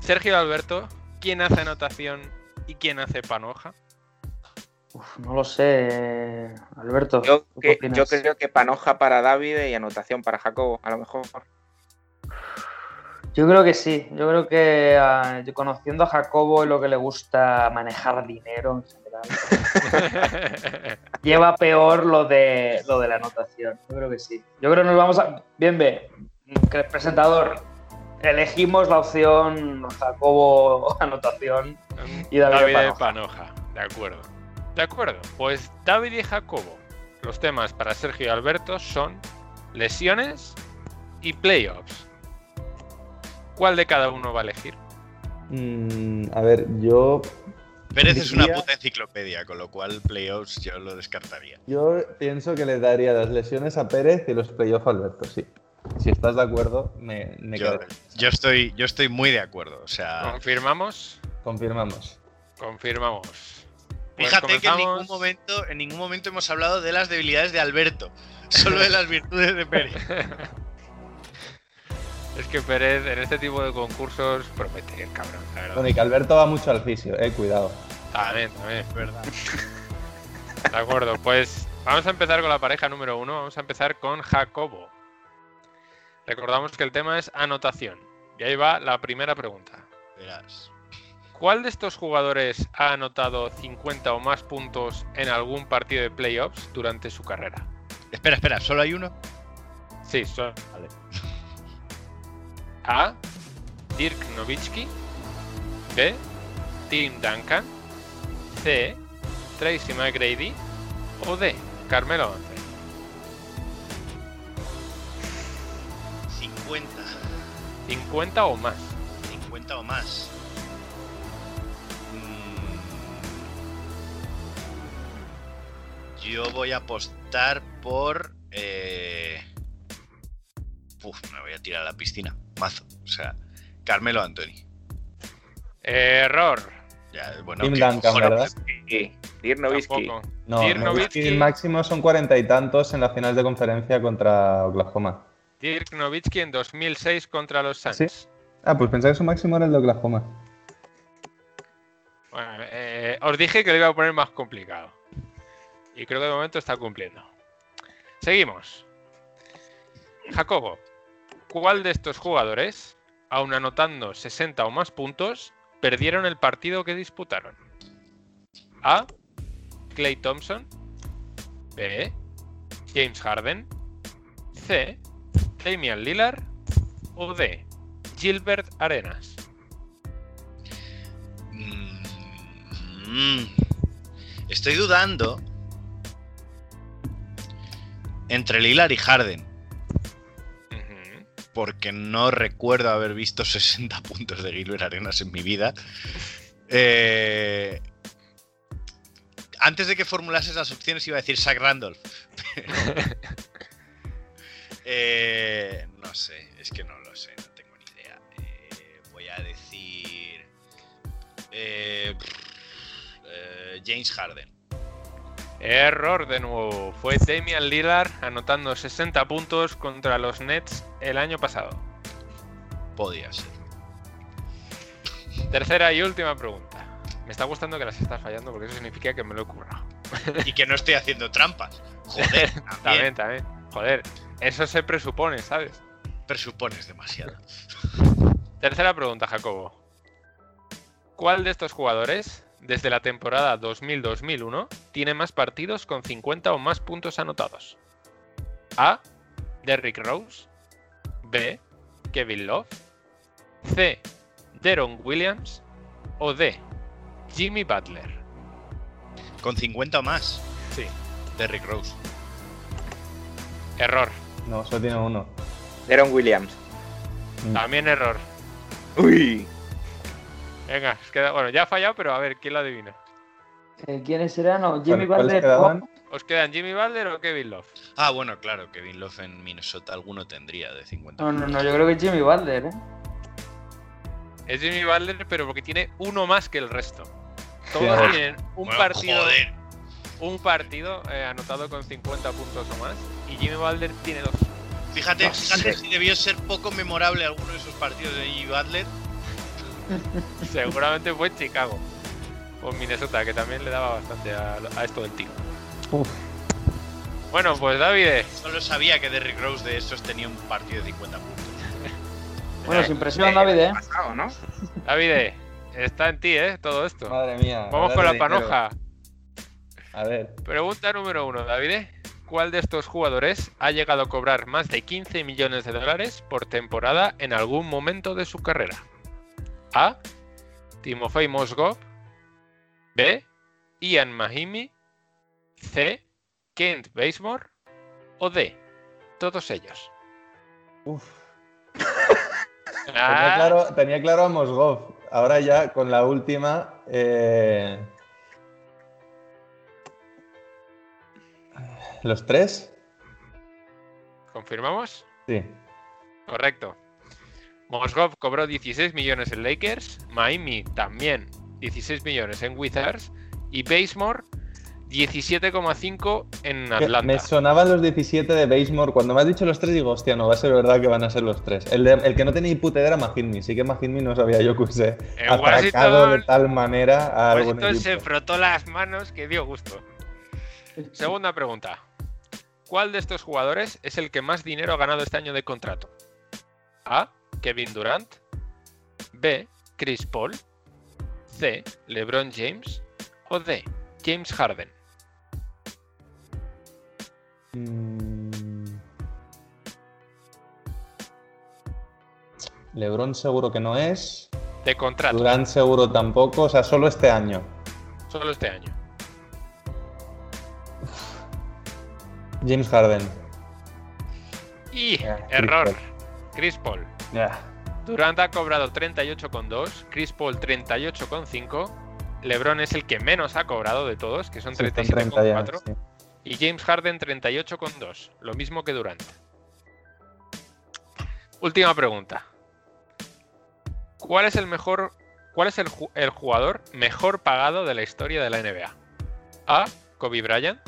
Sergio y Alberto, ¿quién hace anotación y quién hace panoja? Uf, no lo sé, Alberto. Yo, creo que panoja para David y anotación para Jacobo, a lo mejor. Yo creo que sí. Yo creo que ah, yo conociendo a Jacobo y lo que le gusta manejar dinero en general, lleva peor lo de lo de la anotación. Yo creo que sí. Yo creo que nos vamos a. Bien, ve, presentador. Elegimos la opción Jacobo anotación y David, David de Panoja. panoja. De acuerdo. De acuerdo. Pues David y Jacobo. Los temas para Sergio y Alberto son lesiones y playoffs. ¿Cuál de cada uno va a elegir? Mm, a ver, yo, Pérez es una puta enciclopedia, con lo cual playoffs yo lo descartaría. yo pienso que le daría las lesiones a Pérez y los playoffs a Alberto, sí. Si estás de acuerdo, me, me Yo, quedo. yo estoy, yo estoy muy de acuerdo. O sea, ¿Confirmamos? Confirmamos. Confirmamos. Pues fíjate que en ningún, momento, en ningún momento hemos hablado de las debilidades de Alberto, solo de las virtudes de Pérez. Es que Pérez en este tipo de concursos promete el cabrón, la verdad. Bueno, y que Alberto va mucho al fisio, eh, cuidado. También, también, es verdad. De acuerdo, pues vamos a empezar con la pareja número uno. Vamos a empezar con Jacobo. Recordamos que el tema es anotación. Y ahí va la primera pregunta. Verás. ¿Cuál de estos jugadores ha anotado 50 o más puntos en algún partido de playoffs durante su carrera? Espera, espera, ¿solo hay uno? Sí, son. A. Dirk Nowitzki. B. Tim Duncan. C. Tracy McGrady. O D. Carmelo 50. 50 o más. 50 o más. Mm. Yo voy a apostar por. Eh... Uf, me voy a tirar a la piscina. Mazo. O sea, Carmelo Anthony. Error. Ya, bueno, Tim que- Duncan, bueno, ¿verdad? Sí, Dirk Nowitzki. Tampoco. No, Dirk Nowitzki Nowitzki, el máximo son cuarenta y tantos en la final de conferencia contra Oklahoma. Dirk Nowitzki en 2006 contra los Suns. ¿Sí? Ah, pues pensaba que su máximo era el de Oklahoma. Bueno, eh, os dije que lo iba a poner más complicado. Y creo que de momento está cumpliendo. Seguimos. Jacobo, ¿cuál de estos jugadores, aun anotando 60 o más puntos, perdieron el partido que disputaron? A. Clay Thompson. B. James Harden. C. Damian Lillard. O D. Gilbert Arenas. Mm. Estoy dudando entre Lillard y Harden. Porque no recuerdo haber visto 60 puntos de Gilbert Arenas en mi vida. Eh, antes de que formulases las opciones iba a decir Zach Randolph. Eh, no sé, es que no lo sé, no tengo ni idea. Eh, voy a decir... eh, eh, James Harden. Error de nuevo. Fue Damian Lillard anotando 60 puntos contra los Nets el año pasado. Podía ser. Tercera y última pregunta. Me está gustando que las estás fallando porque eso significa que me lo he currado. Y que no estoy haciendo trampas. Joder, También, también. también. Joder, eso se presupone, ¿sabes? Presupones demasiado. Tercera pregunta, Jacobo. ¿Cuál de estos jugadores, desde la temporada 2000-2001, tiene más partidos con 50 o más puntos anotados? A. Derrick Rose. B. Kevin Love. C. Deron Williams. O D. Jimmy Butler. Con 50 o más. Sí. Derrick Rose. Error. No, solo tiene uno. Deron Williams. También error. Uy. Venga, queda- bueno, ya ha fallado, pero a ver, ¿quién lo adivina? Eh, ¿Quiénes serán? No, Jimmy ¿Cuáles Butler. quedaban? ¿Os quedan Jimmy Butler o Kevin Love? Ah, bueno, claro, Kevin Love en Minnesota alguno tendría de 50. No, no, no, yo creo que es Jimmy Butler, ¿eh? Es Jimmy Butler, pero porque tiene uno más que el resto. Todos tienen un Bueno, partido, Joder. un partido eh, anotado con 50 puntos o más. Y Jimmy Butler tiene dos. Fíjate, No fíjate si debió ser poco memorable alguno de esos partidos de Jimmy Butler. Seguramente fue en Chicago. O en Minnesota, que también le daba bastante a, a esto del tiro. Uf. Bueno, pues David, Solo sabía que Derrick Rose de esos tenía un partido de 50 puntos. Bueno, sin presión, David, ¿eh? Pasado, ¿no? David, está en ti, ¿eh? Todo esto. Madre mía. Vamos con la panoja. A ver. Pregunta número uno, David. ¿Cuál de estos jugadores ha llegado a cobrar más de 15 millones de dólares por temporada en algún momento de su carrera? A. Timofey Mozgov. B. Ian Mahimi. C. Kent Bazemore. O D. Todos ellos. Uf. Ah, Tenía claro, tenía claro a Mosgov. Ahora ya con la última. eh, ¿Los tres? ¿Confirmamos? Sí. Correcto. Mozgov cobró 16 millones en Lakers, Miami también 16 millones en Wizards y Bazemore 17,5 en Atlanta. Me sonaban los 17 de Bazemore. Cuando me has dicho los tres, digo, hostia, no va a ser verdad que van a ser los tres. El, de- el que no tenía ni puta era Mahirmi. Sí que Mahirmi no sabía yo que atracado Washington- de tal manera a algún Washington se frotó las manos que dio gusto. Segunda pregunta. ¿Cuál de estos jugadores es el que más dinero ha ganado este año de contrato? A. Kevin Durant. B. Chris Paul. C. LeBron James o D. James Harden. Mm. LeBron seguro que no es. De contrato. Durant seguro tampoco. O sea, solo este año. Solo este año. James Harden. Y error. Chris Chris Paul. Ya. Durant ha cobrado 38,2, Chris Paul 38,5, LeBron es el que menos ha cobrado de todos, que son Sí, están 30 ya, 37,4, sí. y James Harden 38,2, lo mismo que Durant. Última pregunta. ¿Cuál es el mejor cuál es el, el jugador mejor pagado de la historia de la NBA? A. Kobe Bryant,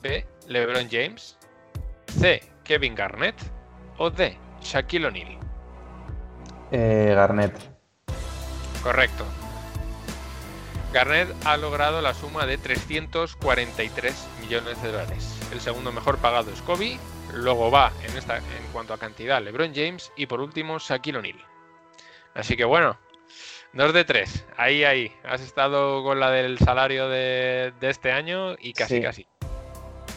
B. LeBron James, C. Kevin Garnett o D. Shaquille O'Neal. Eh, Garnett. Correcto. Garnett ha logrado la suma de 343 millones de dólares. El segundo mejor pagado es Kobe, luego va en, esta, en cuanto a cantidad LeBron James y por último Shaquille O'Neal. Así que bueno, 2 de 3. Ahí, ahí. Has estado con la del salario de, de este año y casi, Sí. casi.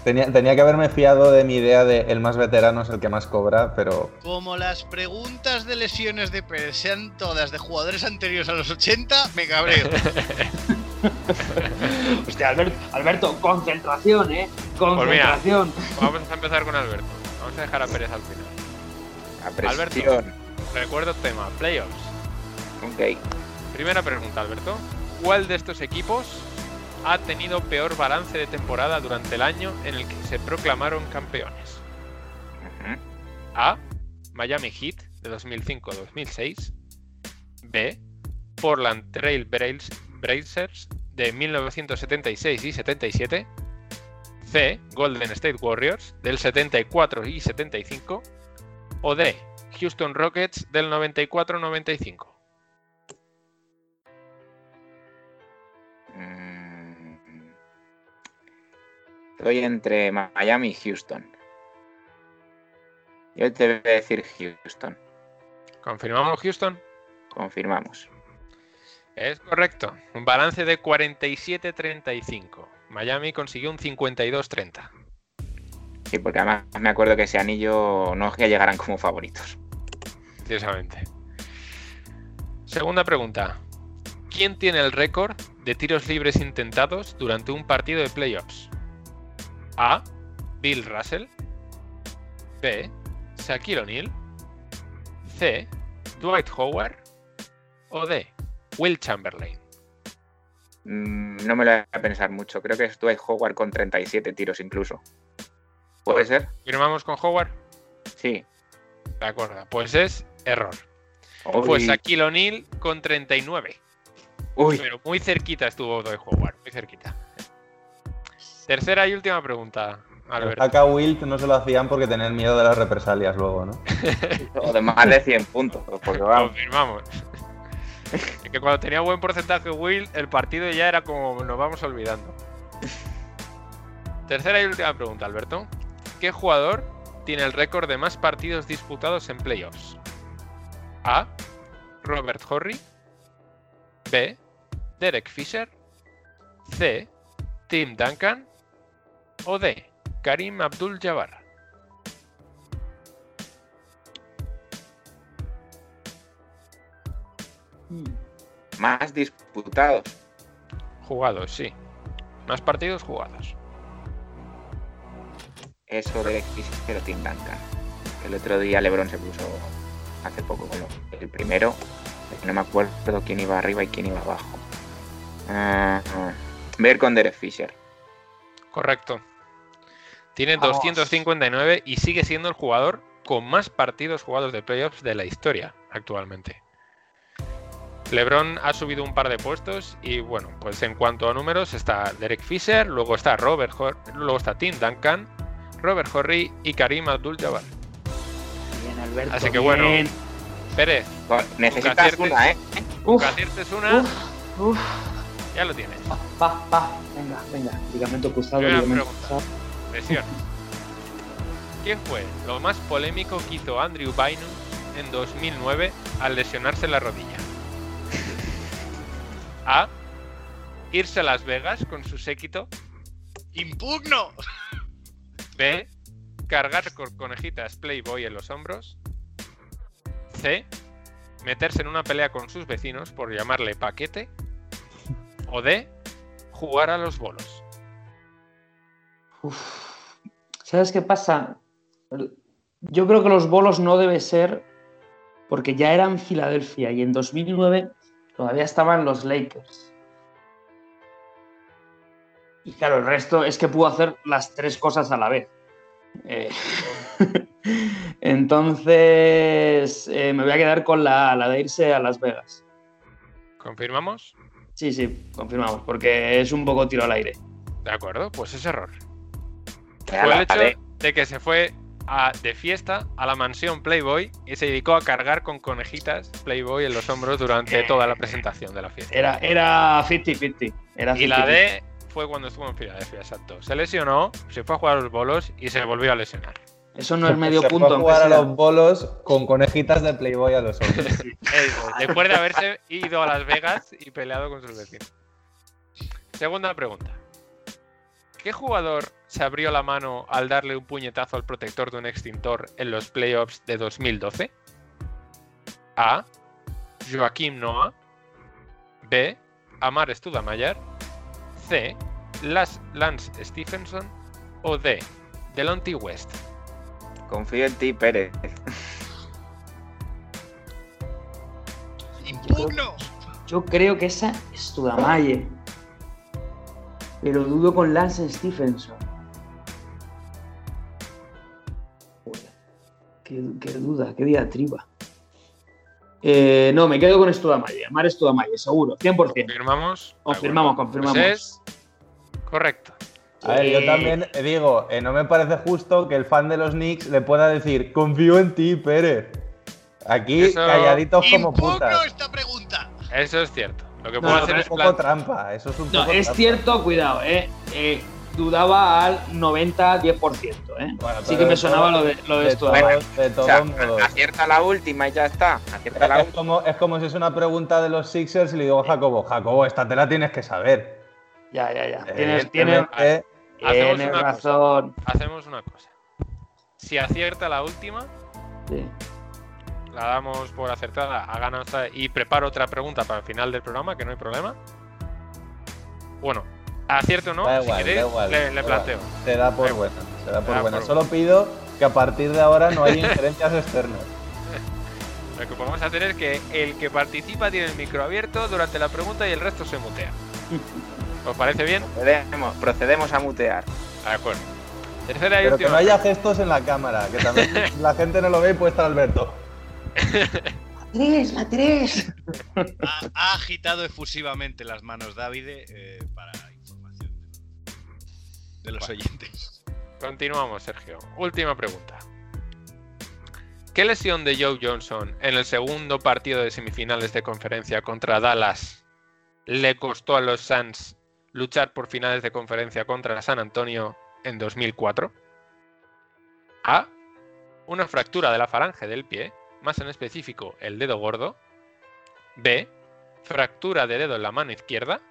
Tenía, tenía que haberme fiado de mi idea de el más veterano es el que más cobra, pero Como las preguntas de lesiones de Pérez sean todas de jugadores anteriores a los 80, me cabreo. Hostia, Alberto, Alberto, concentración, ¿eh? Pues mira, Concentración. vamos a empezar con Alberto. Vamos a dejar a Pérez al final. Alberto. Recuerdo tema, playoffs. Ok. Primera pregunta, Alberto. ¿Cuál de estos equipos ha tenido peor balance de temporada durante el año en el que se proclamaron campeones? A. Miami Heat de 2005-2006. B. Portland Trail Blazers de 1976 y 77. C. Golden State Warriors del 74 y 75. O D. Houston Rockets del 94-95. Mm. Estoy entre Miami y Houston. Yo te voy a decir Houston. ¿Confirmamos Houston? Confirmamos. Es correcto. Un balance de 47-35. Miami consiguió un 52-30. Sí, porque además me acuerdo que ese anillo no es que llegaran como favoritos. Precisamente. Segunda pregunta. ¿Quién tiene el récord de tiros libres intentados durante un partido de playoffs? A. Bill Russell. B. Shaquille O'Neal. C. Dwight Howard. O D. Will Chamberlain. Mm, No me lo voy a pensar mucho. Creo que es Dwight Howard con 37 tiros incluso. ¿Puede ser? ¿Firmamos con Howard? Sí. De acuerdo. Pues es error. Uy. Fue Shaquille O'Neal con 39. Uy. Pero muy cerquita estuvo Dwight Howard. Muy cerquita. Tercera y última pregunta, Alberto. Acá Wilt no se lo hacían porque tenían miedo de las represalias luego, ¿no? O de más de 100 puntos. Porque vamos. Confirmamos. Es que cuando tenía buen porcentaje Will, el partido ya era como nos vamos olvidando. Tercera y última pregunta, Alberto. ¿Qué jugador tiene el récord de más partidos disputados en playoffs? A. Robert Horry. B. Derek Fisher. C. Tim Duncan. O D. Karim Abdul-Jabbar. Más disputados. Jugados, sí. Más partidos jugados. Eso de o Tim Duncan. El otro día LeBron se puso hace poco como el primero. No me acuerdo quién iba arriba y quién iba abajo. Ah. ver con Derek Fisher. Correcto. Tiene Vamos. 259 y sigue siendo el jugador con más partidos jugados de playoffs de la historia actualmente. LeBron ha subido un par de puestos y bueno, pues en cuanto a números está Derek Fisher, luego está Robert, Hor- luego está Tim Duncan, Robert Horry y Karim Abdul-Jabbar. Bien, Alberto. Así que bueno. bien. Pérez, Oh, Necesitas aciertes. una, ¿eh? Uf, aciertes una, uf, uf. ya lo tienes. Va, va, va. Venga, venga. Ligamento cruzado, ligamento cruzado. Presión. ¿Qué fue lo más polémico que hizo Andrew Bynum en 2009 al lesionarse la rodilla? A. Irse a Las Vegas con su séquito. ¡Impugno! B. Cargar con conejitas Playboy en los hombros. C. Meterse en una pelea con sus vecinos por llamarle paquete. O D. Jugar a los bolos. ¿Sabes qué pasa? Yo creo que los bolos no debe ser porque ya eran Filadelfia y en 2009 todavía estaban los Lakers. Y claro, el resto es que pudo hacer las tres cosas a la vez. Eh, Entonces, eh, me voy a quedar con la, la de irse a Las Vegas. ¿Confirmamos? Sí, sí, confirmamos, porque es un poco tiro al aire. De acuerdo, pues es error. Fue el hecho de que se fue a- de fiesta a la mansión Playboy y se dedicó a cargar con conejitas Playboy en los hombros durante toda la presentación de la fiesta. Era era 50-50. Era Y la 50-50. D fue cuando estuvo en Filadelfia, exacto. Se lesionó, se fue a jugar a los bolos y se volvió a lesionar. Eso no es medio Se fue punto. a jugar a los bolos con conejitas de Playboy a los hombros. Después de haberse ido a Las Vegas y peleado con sus vecinos. Segunda pregunta. ¿Qué jugador se abrió la mano al darle un puñetazo al protector de un extintor en los playoffs de 2012? A. Joaquim Noah. B. Amar Studamayer. C. Las Lance Stephenson. O D. Delonte West. Confío en ti, Pérez. ¡Impugno! Yo creo que esa es Tudamaye. Pero dudo con Lance Stephenson. Qué, qué duda, qué diatriba. Eh, no, me quedo con Studamaye. Amar Studamaye, seguro, 100%. ¿Confirmamos? Confirmamos, confirmamos. Pues es correcto. A ver, yo Eh, también digo, eh, no me parece justo que el fan de los Knicks le pueda decir, confío en ti, Pérez. Aquí, Eso- calladitos como ¡Impugno putas. esta pregunta! Eso es cierto. Lo que No, puedo no, hacer Es es un poco plan- trampa, eso es un No, poco es trampa. cierto, cuidado, eh. Eh, dudaba al 90-10%, ¿eh? Bueno, sí pero que me sonaba todo- lo de, lo de de Studamaye. todos, de O todos sea, modos. acierta la última y ya está. Acierta la Es última. como, es como si es una pregunta de los Sixers y le digo a Jacobo, Jacobo, esta te la tienes que saber. Ya, ya, ya. Eh, Tienes, tienes, Hacemos tienes una cosa. razón. Hacemos una cosa. Si acierta la última, Sí. La damos por acertada, ha ganado esta- y preparo otra pregunta para el final del programa, que no hay problema. Bueno, acierto o no, da si igual, queréis, da igual, le, le planteo. Se da por buena, se da por da buena. por Solo pido que a partir de ahora no haya injerencias externas. Lo que podemos hacer es que el que participa tiene el micro abierto durante la pregunta y el resto se mutea. ¿Os parece bien? Procedemos, procedemos a mutear. De acuerdo. Tercera y Pero que no haya gestos en la cámara, que también la gente no lo ve y puede estar Alberto. Tres, la tres. Ha, ha agitado efusivamente las manos Davide eh, para información de los oyentes. Continuamos, Sergio. Última pregunta. ¿Qué lesión de Joe Johnson en el segundo partido de semifinales de conferencia contra Dallas le costó a los Suns luchar por finales de conferencia contra San Antonio en 2004? A. Una fractura de la falange del pie, más en específico el dedo gordo. B. Fractura de dedo en la mano izquierda.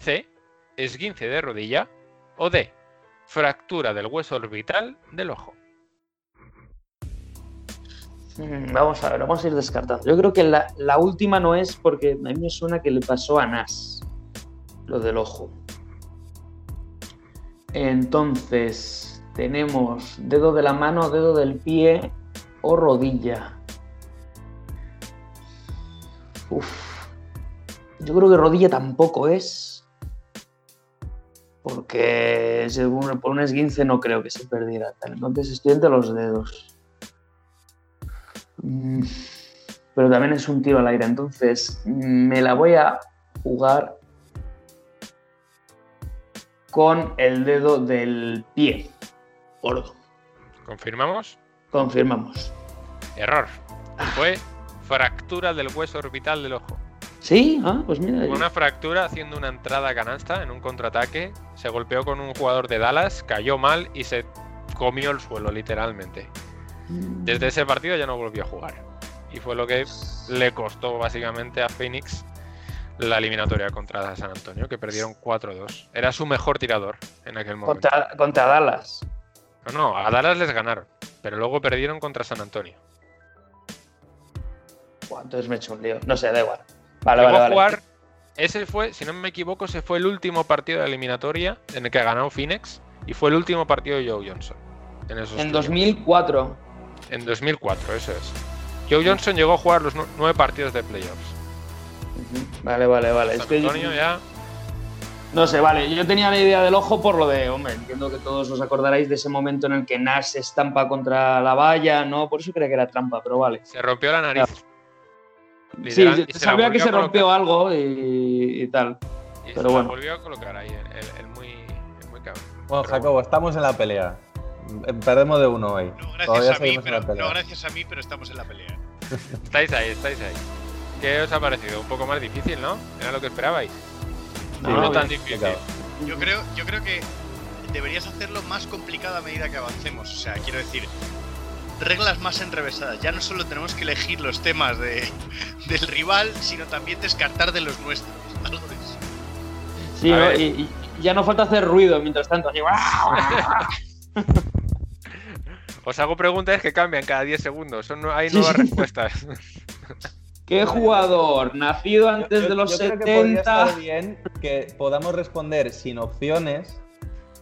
C. Esguince de rodilla. O D. Fractura del hueso orbital del ojo. Mm, Vamos a ver, vamos a ir descartando. Yo creo que la, la última no es porque a mí me suena que le pasó a Nas, lo del ojo. Entonces, tenemos dedo de la mano, dedo del pie o rodilla. Uf. Yo creo que rodilla tampoco es. Porque según por un esguince no creo que se perdiera. Entonces estoy entre los dedos. Mm, Pero también es un tiro al aire. Entonces mm, me la voy a jugar con el dedo del pie. Gordo. ¿Confirmamos? Confirmamos. Error. Fue fractura del hueso orbital del ojo. ¿Sí? Ah, pues mira. Fue una fractura haciendo una entrada a canasta en un contraataque. Se golpeó con un jugador de Dallas, cayó mal y se comió el suelo, literalmente. Mm, Desde ese partido ya no volvió a jugar. Y fue lo que le costó básicamente a Phoenix la eliminatoria contra San Antonio, que perdieron 4-2. Era su mejor tirador en aquel momento. Contra, contra Dallas. No, no, a Dallas les ganaron, pero luego perdieron contra San Antonio. Entonces me he hecho un lío. No sé, da igual. Vale, Llegó vale, a vale. jugar, ese fue, si no me equivoco, ese fue el último partido de eliminatoria en el que ganó Phoenix y fue el último partido de Joe Johnson. En, esos En playoffs. 2004. En 2004, eso es. Joe Johnson llegó a jugar los nu- nueve partidos de playoffs. Vale, vale, vale. San Antonio ya No sé, vale, yo tenía la idea del ojo por lo de, hombre, entiendo que todos os acordaréis de ese momento en el que Nash se estampa contra la valla, ¿no? Por eso creía que era trampa, pero vale. se rompió la nariz. Sí, Literal, se la sabía que se colocar. rompió algo y, y tal. Y pero bueno. volvió a colocar ahí, el, el- el muy, el muy cabrón. Bueno, Pero Jacobo, estamos en la pelea. Perdemos de uno hoy. No gracias Todavía a mí, seguimos en pero, la pelea. no gracias a mí, pero estamos en la pelea. Estáis ahí, estáis ahí. ¿Qué os ha parecido? Un poco más difícil, ¿no? ¿Era lo que esperabais? No, No, no, tan difícil. Yo creo, yo creo que deberías hacerlo más complicado a medida que avancemos. O sea, quiero decir, reglas más enrevesadas. Ya no solo tenemos que elegir los temas de, del rival, sino también descartar de los nuestros. Algo de eso. Sí, y, y ya no falta hacer ruido mientras tanto. así, Os hago preguntas que cambian cada 10 segundos. Son, hay Sí, nuevas sí. respuestas. ¿Qué jugador nacido antes Yo- de los yo creo que podría 70? estar bien que podamos responder sin opciones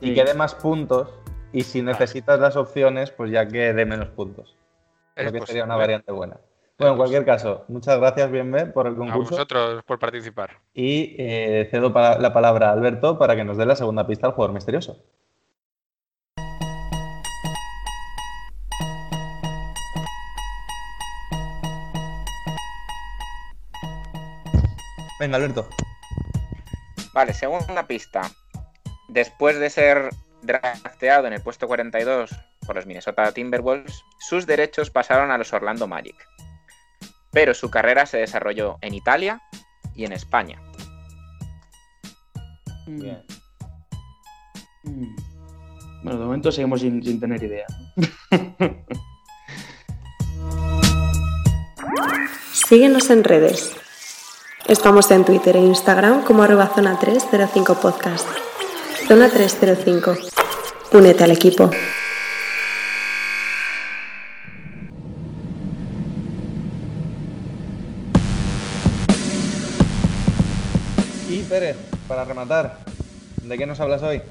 y Sí. que dé más puntos. Y si necesitas las opciones, pues ya que dé menos puntos. Es Creo que sería una variante buena. Bueno, en cualquier caso, muchas gracias, Bienve, por el A concurso. vosotros por participar. Y eh, cedo para- la palabra a Alberto para que nos dé la segunda pista al jugador misterioso. Venga, Alberto. Vale, segunda pista. Después de ser drafteado en el puesto 42 por los Minnesota Timberwolves, sus derechos pasaron a los Orlando Magic. Pero su carrera se desarrolló en Italia y en España. Bien. Mm. Bueno, de momento seguimos sin, sin tener idea. Síguenos en redes. Estamos en Twitter e Instagram como arroba zona 305 podcast. Zona 305. Únete al equipo. Y Pérez, para rematar, ¿de qué nos hablas hoy?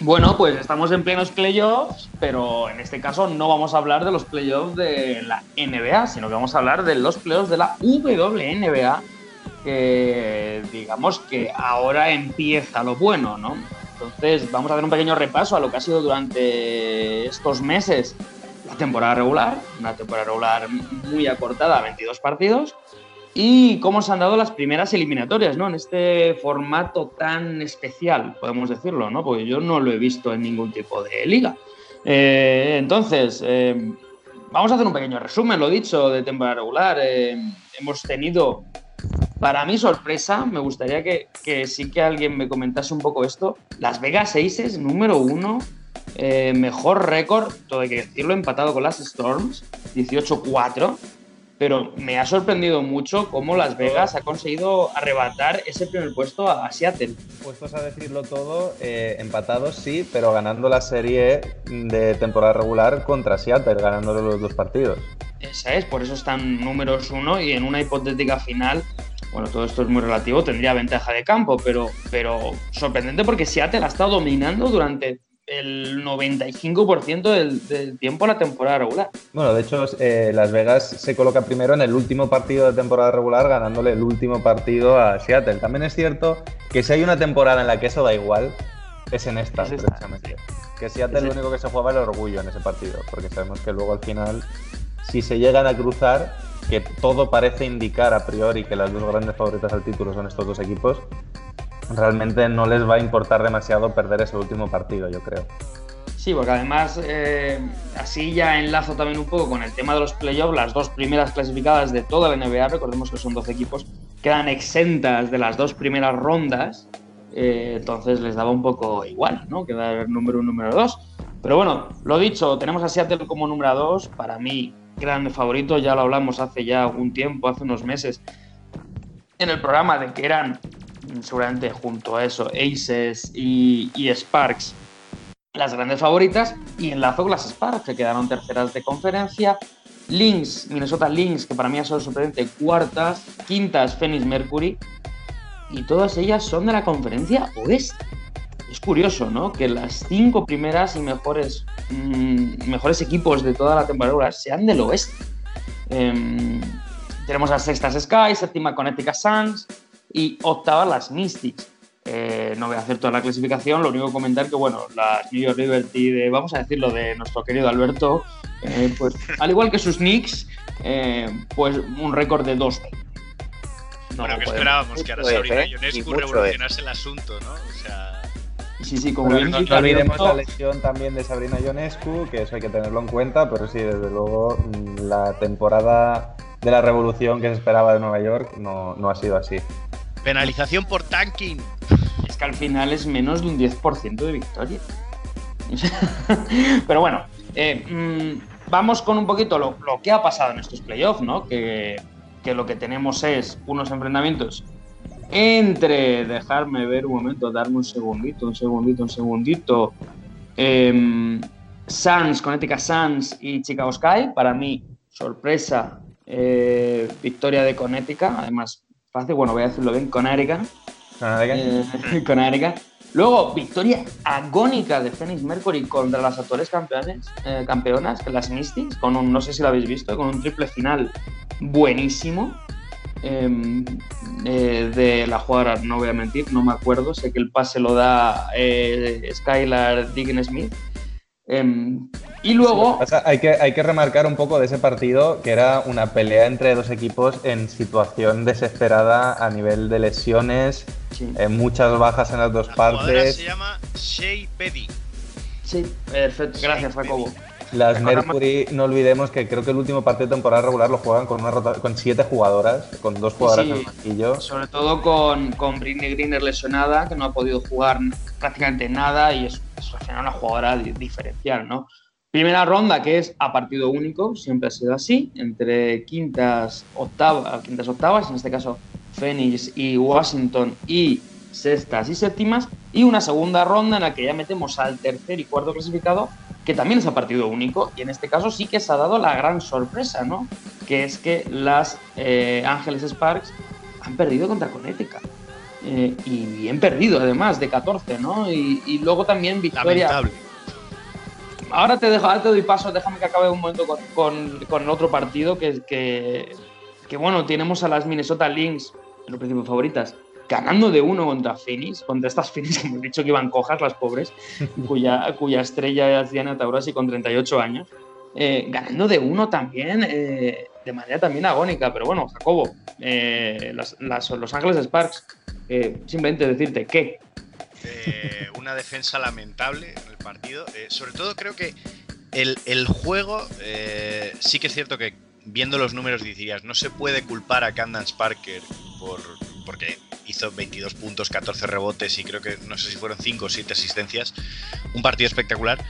Bueno, pues estamos en plenos playoffs, pero en este caso no vamos a hablar de los playoffs de la NBA, sino que vamos a hablar de los playoffs de la WNBA, que digamos que ahora empieza lo bueno, ¿no? Entonces vamos a hacer un pequeño repaso a lo que ha sido durante estos meses la temporada regular, una temporada regular muy acortada, 22 partidos, y cómo se han dado las primeras eliminatorias, ¿no? En este formato tan especial, podemos decirlo, ¿no? Porque yo no lo he visto en ningún tipo de liga. Eh, entonces, eh, vamos a hacer un pequeño resumen, lo dicho, de temporada regular. Eh, hemos tenido, para mi sorpresa, me gustaría que, que sí que alguien me comentase un poco esto. Las Vegas Aces, número uno, eh, mejor récord, todo hay que decirlo, empatado con las Storms, 18-4 pero me ha sorprendido mucho cómo Las Vegas ha conseguido arrebatar ese primer puesto a Seattle. Puestos a decirlo todo, eh, empatados sí, pero ganando la serie de temporada regular contra Seattle, ganándole los dos partidos. Esa es, por eso están números uno y en una hipotética final, bueno, todo esto es muy relativo, tendría ventaja de campo, pero, pero sorprendente porque Seattle ha estado dominando durante el 95% del, del tiempo la temporada regular. Bueno, de hecho, eh, Las Vegas se coloca primero en el último partido de temporada regular, ganándole el último partido a Seattle. También es cierto que si hay una temporada en la que eso da igual, es en esta, Es esta, precisamente. Que Seattle Es lo único que se juega es el orgullo en ese partido, porque sabemos que luego al final, si se llegan a cruzar, que todo parece indicar a priori que las dos grandes favoritas al título son estos dos equipos, realmente no les va a importar demasiado perder ese último partido, yo creo. Sí, porque además eh, así ya enlazo también un poco con el tema de los playoffs, las dos primeras clasificadas de toda la NBA, recordemos que son 12 equipos, quedan exentas de las dos primeras rondas, eh, entonces les daba un poco igual, ¿no? Quedar número uno, número dos. Pero bueno, lo dicho, tenemos a Seattle como número dos, para mí gran favorito, ya lo hablamos hace ya algún tiempo, hace unos meses. en el programa de que eran mm, seguramente junto a eso Aces y, Sparks las grandes favoritas y enlazo con las Sparks que quedaron terceras de conferencia Lynx, Minnesota Lynx, que para mí ha sido sorprendente, cuartas, quintas Phoenix Mercury, y todas ellas son de la conferencia oeste. Es curioso, ¿no? Que las cinco primeras y mejores, mm, mejores equipos de toda la temporada sean del oeste. Em, tenemos las sextas Sky, séptima Connecticut Suns y octava las Mystics. Eh, no voy a hacer toda la clasificación, lo único que comentar que, bueno, las New York Liberty, de, vamos a decirlo, de nuestro querido Alberto, eh, pues al igual que sus Knicks, eh, pues un récord de 2 bueno, que esperábamos que ahora Sabrina Ionescu revolucionase el asunto, ¿no? O sea... Sí, sí, como bien no, no olvidemos la lesión también de Sabrina Ionescu, que eso hay que tenerlo en cuenta, pero sí, desde luego, mm, la temporada de la revolución que se esperaba de Nueva York no, no ha sido así. Penalización por tanking. Es que al final es menos de un 10% de victoria. Pero bueno, eh, mm, vamos con un poquito lo, lo, que ha pasado en estos playoffs, ¿no? Que, que, lo que tenemos es unos enfrentamientos entre, dejarme ver un momento, darme un segundito, un segundito, un segundito. Eh, Suns, Connecticut Suns y Chicago Sky, para mí, sorpresa, eh, victoria de Connecticut, además fácil, bueno, voy a decirlo bien, Connecticut. Eh, Connecticut. Luego, victoria agónica de Phoenix Mercury contra las actuales campeones, eh, campeonas, las Mystics, con un, no sé si lo habéis visto, con un triple final buenísimo. Eh, eh, de la jugadora, no voy a mentir, no me acuerdo, sé que el pase lo da eh, Skylar Diggin Smith. Em, y luego. Hay, que, hay que remarcar un poco de ese partido que era una pelea entre dos equipos en situación desesperada a nivel de lesiones, Sí. eh, muchas bajas en las dos La partes. se llama Shea Petty. Sí, perfecto. Gracias, Jacobo. Las Mercury, no olvidemos que creo que el último partido de temporada regular lo juegan con, una rota- con siete jugadoras, con dos jugadoras Sí. en el banquillo. Sobre todo con, con Britney Greener lesionada, que no ha podido jugar prácticamente nada y es, es al final una jugadora di- diferencial, ¿no? Primera ronda que es a partido único, siempre ha sido así, entre quintas, octavas, quintas, octavas, en este caso Phoenix y Washington y sextas y séptimas, y una segunda ronda en la que ya metemos al tercer y cuarto clasificado, que también es a partido único, y en este caso sí que se ha dado la gran sorpresa, ¿no? Que es que las eh, Ángeles Sparks han perdido contra Connecticut. Eh, y bien perdido, además, de 14, ¿no? Y, y luego también victoria. Lamentable. Ahora te dejo, ahora te doy paso, déjame que acabe un momento con, con- otro partido, que, que, que, bueno, tenemos a las Minnesota Lynx, en los principio favoritas, ganando de uno contra Phoenix, contra estas Phoenix que hemos dicho que iban cojas, las pobres, cuya, estrella es Diana Taurasi con 38 años, eh, ganando de uno también, eh, de manera también agónica, pero bueno, Jacobo, eh, Los Ángeles Sparks, eh, simplemente decirte que una defensa lamentable en el partido. Sobre todo creo que el, el juego, sí que es cierto que viendo los números dirías, no se puede culpar a Candance Parker por, porque hizo 22 puntos, 14 rebotes y creo que no sé si fueron 5 o 7 asistencias. Un partido espectacular.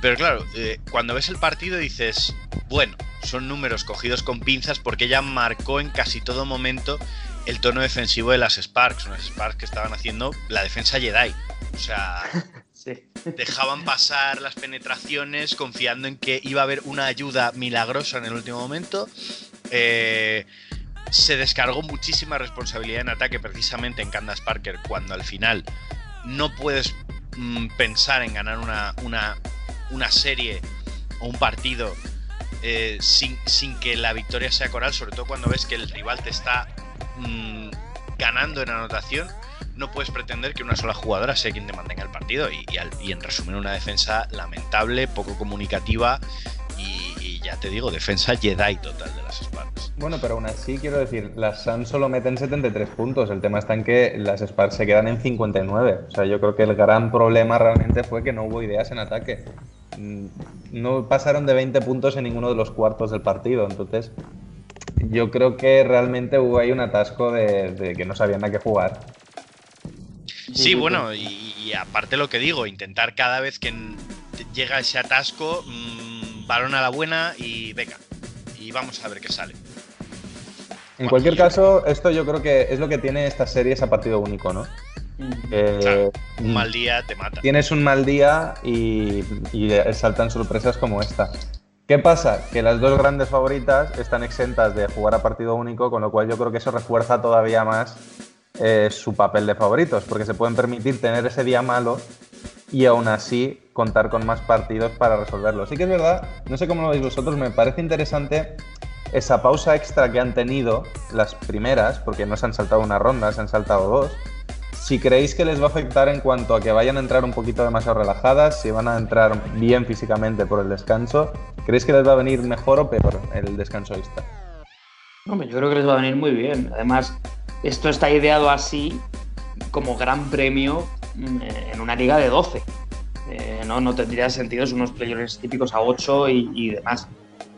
Pero claro, eh, cuando ves el partido dices, bueno, son números cogidos con pinzas porque ella marcó en casi todo momento el tono defensivo de las Sparks, unas Sparks que estaban haciendo la defensa Jedi. O sea, sí. dejaban pasar las penetraciones confiando en que iba a haber una ayuda milagrosa en el último momento. Eh, se descargó muchísima responsabilidad en ataque precisamente en Candace Parker cuando al final no puedes mm, pensar en ganar una, una, una serie o un partido eh, sin, sin que la victoria sea coral, sobre todo cuando ves que el rival te está mm, ganando en anotación, no puedes pretender que una sola jugadora sea quien te mantenga el partido. Y, y al- y en resumen, una defensa lamentable, poco comunicativa y, ya te digo, defensa Jedi total de las Sparks. Bueno, pero aún así quiero decir, las Suns solo meten 73 puntos. El tema está en que las Sparks se quedan en 59. O sea, yo creo que el gran problema realmente fue que no hubo ideas en ataque. Mm, No pasaron de 20 puntos en ninguno de los cuartos del partido. Entonces, yo creo que realmente hubo ahí un atasco de, de que no sabían a qué jugar. Sí, bueno, y, y aparte lo que digo, intentar cada vez que llega ese atasco, mm, balón a la buena y venga. Y vamos a ver qué sale. En cualquier caso, esto yo creo que es lo que tiene estas series a partido único, ¿no? Eh, un mal día te mata. Tienes un mal día y, y saltan sorpresas como esta. ¿Qué pasa? Que las dos grandes favoritas están exentas de jugar a partido único, con lo cual yo creo que eso refuerza todavía más eh, su papel de favoritos, porque se pueden permitir tener ese día malo y aún así contar con más partidos para resolverlo. Sí que es verdad, no sé cómo lo veis vosotros, me parece interesante esa pausa extra que han tenido las primeras, porque no se han saltado una ronda, se han saltado dos. Si creéis que les va a afectar en cuanto a que vayan a entrar un poquito demasiado relajadas, si van a entrar bien físicamente por el descanso, ¿creéis que les va a venir mejor o peor el descanso extra? Hombre, yo creo que les va a venir muy bien. Además, esto está ideado así como gran premio en una liga de 12. Eh, no, no tendría sentido, unos players típicos a 8 y, demás.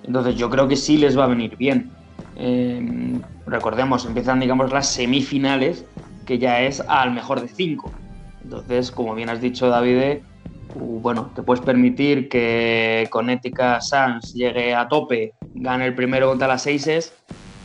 Entonces yo creo que sí les va a venir bien. Eh, recordemos, empiezan digamos las semifinales, que ya es al mejor de 5. Entonces, como bien has dicho David, bueno, te puedes permitir que Connecticut Sans llegue a tope, gane el primero contra las Seises,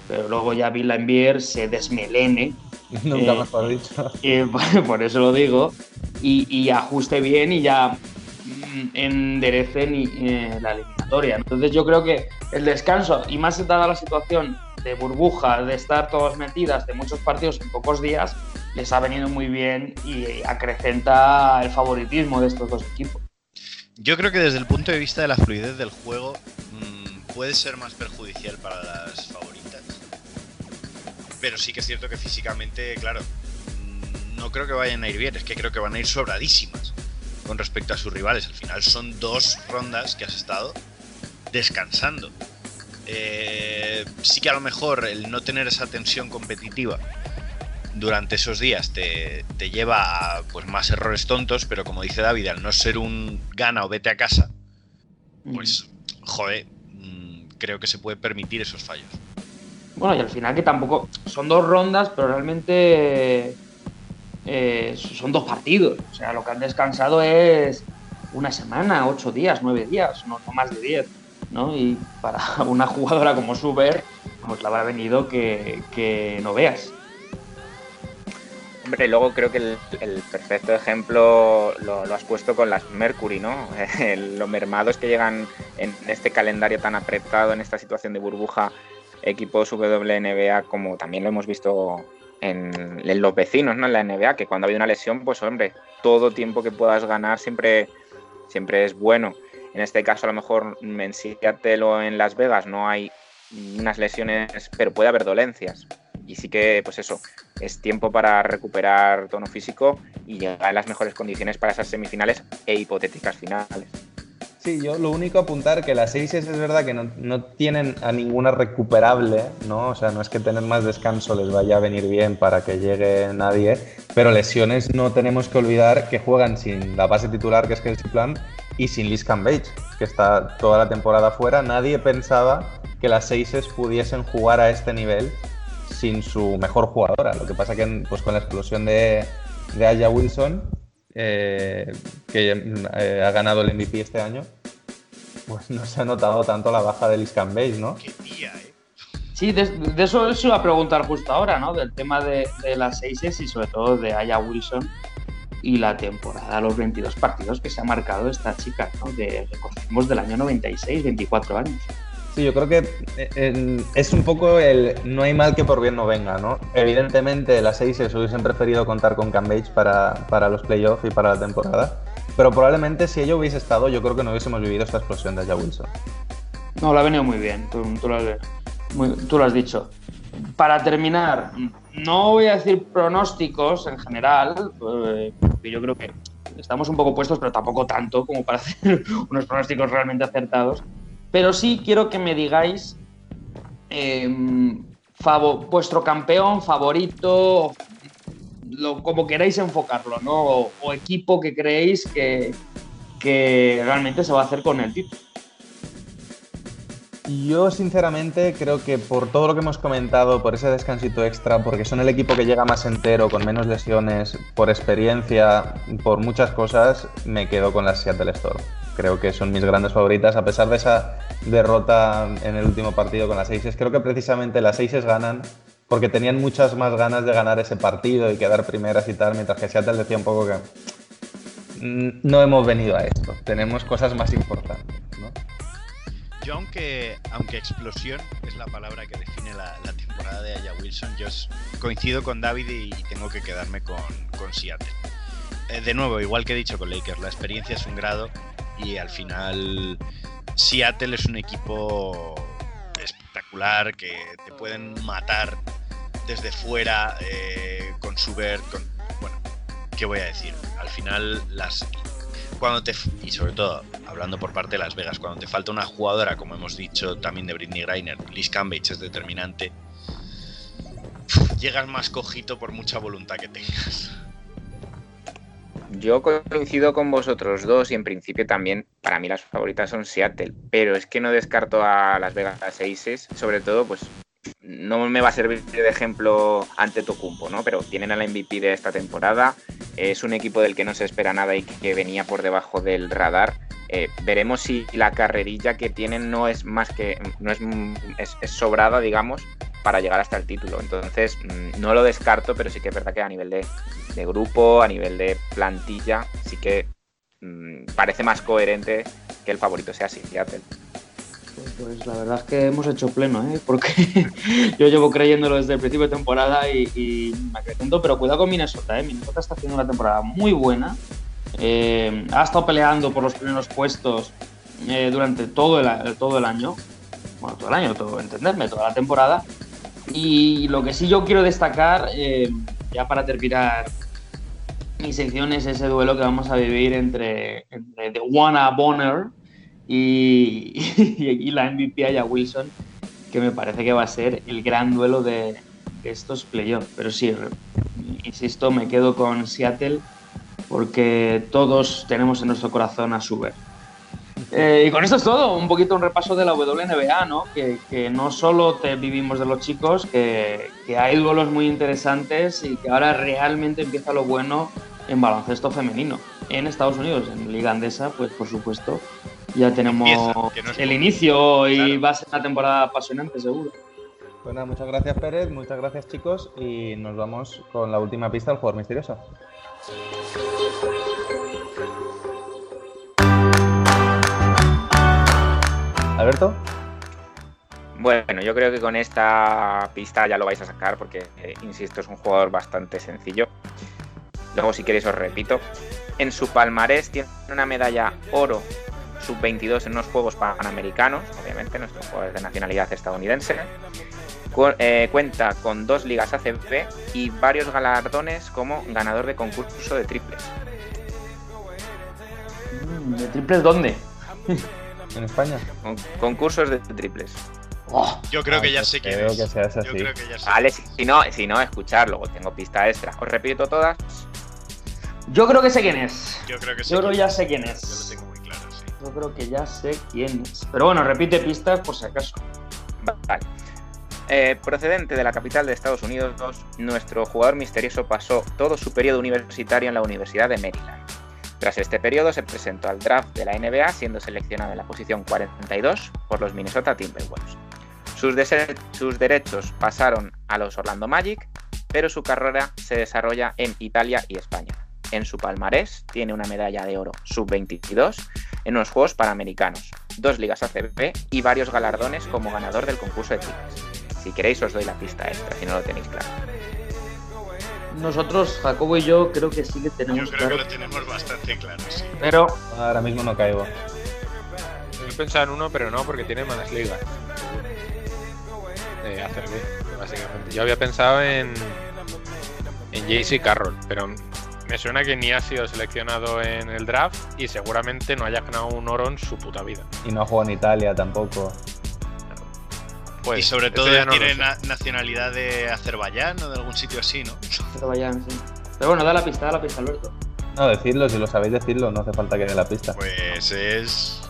pero luego ya Bill Envier se desmelene. Nunca eh, mejor dicho. Y, por eso lo digo. Y, y ajuste bien y ya mm, enderecen y, eh, la eliminatoria. Entonces yo creo que el descanso, y más dada la situación de burbuja, de estar todos metidas de muchos partidos en pocos días, les ha venido muy bien y acrecenta el favoritismo de estos dos equipos. Yo creo que desde el punto de vista de la fluidez del juego mmm, puede ser más perjudicial para las favoritas. Pero sí que es cierto que físicamente, claro, no creo que vayan a ir bien, es que creo que van a ir sobradísimas con respecto a sus rivales. Al final son dos rondas que has estado descansando. Eh, sí que a lo mejor el no tener esa tensión competitiva durante esos días te, te, lleva a pues, más errores tontos, pero como dice David, al no ser un gana o vete a casa, pues, joder, mmm, creo que se puede permitir esos fallos. Bueno, y al final que tampoco son dos rondas, pero realmente eh, son dos partidos. O sea, lo que han descansado es una semana, ocho días, nueve días, no, más de diez. ¿no? Y para una jugadora como Suber, pues la habrá venido que, que no veas. Hombre, luego creo que el, perfecto ejemplo lo, lo, has puesto con las Mercury, ¿no? los mermados que llegan en este calendario tan apretado, en esta situación de burbuja, equipos WNBA, como también lo hemos visto en, los vecinos, ¿no? En la NBA, que cuando ha habido una lesión, pues hombre, todo tiempo que puedas ganar siempre, siempre es bueno. En este caso, a lo mejor en Seattle o en Las Vegas no hay unas lesiones, pero puede haber dolencias. Y sí que, pues eso, es tiempo para recuperar tono físico y llegar en las mejores condiciones para esas semifinales e hipotéticas finales. Sí, yo lo único apuntar que las 6 es verdad que no, no, tienen a ninguna recuperable, ¿no? O sea, no es que tener más descanso les vaya a venir bien para que llegue nadie, pero lesiones no tenemos que olvidar que juegan sin la base titular que es Kelsey Plan y sin Liz Cambage, que está toda la temporada fuera. Nadie pensaba que las 6 pudiesen jugar a este nivel sin su mejor jugadora. Lo que pasa que pues, con la explosión de, de Aya Wilson, eh, que eh, ha ganado el MVP este año, pues no se ha notado tanto la baja de Liz Cambage, ¿no? Qué tía, ¿eh? Sí, de, de, eso se iba a preguntar justo ahora, ¿no? Del tema de, de las seises y sobre todo de Aya Wilson y la temporada, los 22 partidos que se ha marcado esta chica, ¿no? De, recordemos del año 96, 24 años. Sí, yo creo que eh, es un poco el no hay mal que por bien no venga, ¿no? Evidentemente las Aces hubiesen preferido contar con Cambage para, para los playoffs y para la temporada, pero probablemente si ello hubiese estado, yo creo que no hubiésemos vivido esta explosión de Aya Wilson. No, la ha venido muy bien, tú, tú, lo, has, muy, tú lo has dicho. Para terminar, no voy a decir pronósticos en general, eh, porque yo creo que estamos un poco puestos, pero tampoco tanto como para hacer unos pronósticos realmente acertados. Pero sí quiero que me digáis favor, vuestro campeón favorito, lo, como queráis enfocarlo, ¿no? O, equipo que creéis que, realmente se va a hacer con el título. Yo sinceramente creo que por todo lo que hemos comentado, por ese descansito extra, porque son el equipo que llega más entero, con menos lesiones, por experiencia, por muchas cosas, me quedo con las Seattle Storm creo que son mis grandes favoritas, a pesar de esa derrota en el último partido con las Aces. Creo que precisamente las Aces ganan porque tenían muchas más ganas de ganar ese partido y quedar primeras y tal, mientras que Seattle decía un poco que mm, no hemos venido a esto, tenemos cosas más importantes. ¿no? Yo, aunque, aunque explosión es la palabra que define la, la temporada de Aya Wilson, yo coincido con David y tengo que quedarme con, con Seattle. Eh, de nuevo, igual que he dicho con Lakers, la experiencia es un grado y al final Seattle es un equipo espectacular que te pueden matar desde fuera eh, con su ver, con bueno, ¿qué voy a decir? Al final las cuando te y sobre todo hablando por parte de Las Vegas, cuando te falta una jugadora, como hemos dicho también de Britney Griner, Liz Cambage es determinante. Llegas más cojito por mucha voluntad que tengas. Yo coincido con vosotros dos y en principio también para mí las favoritas son Seattle, pero es que no descarto a Las Vegas Aces, sobre todo pues no me va a servir de ejemplo ante Tocumpo, ¿no? Pero tienen al MVP de esta temporada, es un equipo del que no se espera nada y que venía por debajo del radar. Eh, veremos si la carrerilla que tienen no es más que no es, sobrada, digamos, para llegar hasta el título. Entonces, mm, no lo descarto, pero sí que es verdad que a nivel de, grupo, a nivel de plantilla, sí que mmm, parece más coherente que el favorito sea Seattle. Pues la verdad es que hemos hecho pleno, ¿eh? porque yo llevo creyéndolo desde el principio de temporada y, y me acrecento, pero cuidado con Minnesota, ¿eh? Minnesota está haciendo una temporada muy buena, eh, ha estado peleando por los primeros puestos eh, durante todo el, todo el año, bueno, todo el año, todo, entenderme, toda la temporada, y lo que sí yo quiero destacar, eh, ya para terminar mi sección, es ese duelo que vamos a vivir entre, entre The Wanna Bonner y, la MVP Aya Wilson, que me parece que va a ser el gran duelo de, estos playoffs. Pero sí, insisto, me quedo con Seattle porque todos tenemos en nuestro corazón a Suber. Eh, y con esto es todo, un poquito un repaso de la WNBA, ¿no? Que, que no solo te vivimos de los chicos, que, que, hay duelos muy interesantes y que ahora realmente empieza lo bueno en baloncesto femenino. En Estados Unidos, en Liga Andesa, pues por supuesto, ya tenemos empieza, no el inicio y claro. va a ser una temporada apasionante, seguro. Pues nada, muchas gracias Pérez, muchas gracias chicos y nos vamos con la última pista del jugador misterioso. Alberto. Bueno, yo creo que con esta pista ya lo vais a sacar porque, eh, insisto, es un jugador bastante sencillo. Luego, si queréis, os repito. En su palmarés tiene una medalla oro sub-22 en unos Juegos Panamericanos, obviamente, nuestro jugador de nacionalidad estadounidense. Cu eh, cuenta con dos ligas ACB y varios galardones como ganador de concurso de triples. ¿De triples dónde? en España. Con concursos de triples. Oh, yo creo que ya sé quién creo es. Que seas así. Yo creo que ya sé. Vale, si no, si no, escuchar, luego tengo pista extra. Os repito todas. Yo creo que sé quién es. Yo creo que sé Yo creo quién ya sé quién es. Yo lo tengo muy claro, sí. Yo creo que ya sé quién es. Pero bueno, repite pistas por si acaso. Vale. Eh, procedente de la capital de Estados Unidos, nuestro jugador misterioso pasó todo su periodo universitario en la Universidad de Maryland. Tras este periodo se presentó al draft de la NBA, siendo seleccionado en la posición 42 por los Minnesota Timberwolves. Sus, derechos pasaron a los Orlando Magic, pero su carrera se desarrolla en Italia y España. En su palmarés tiene una medalla de oro sub-22 en unos Juegos Panamericanos, dos ligas ACB y varios galardones como ganador del concurso de triples. Si queréis os doy la pista extra, si no lo tenéis claro. Nosotros, Jacobo y yo, creo que sí que tenemos Yo creo claro. que lo tenemos bastante claro, sí. Pero Ahora mismo no caigo. Yo pensaba en uno, pero no, porque tiene más ligas. De ACB, básicamente. Yo había pensado en. en JC Carroll, pero me suena que ni ha sido seleccionado en el draft y seguramente no haya ganado un oro en su puta vida. Y no juega en Italia tampoco. Pues, y sobre todo ya no tiene na- nacionalidad de Azerbaiyán o de algún sitio así, ¿no? Azerbaiyán, sí. Pero bueno, da la pista, da la pista, Alberto. No, decidlo, si lo sabéis decirlo, no hace falta que dé la pista. Pues es.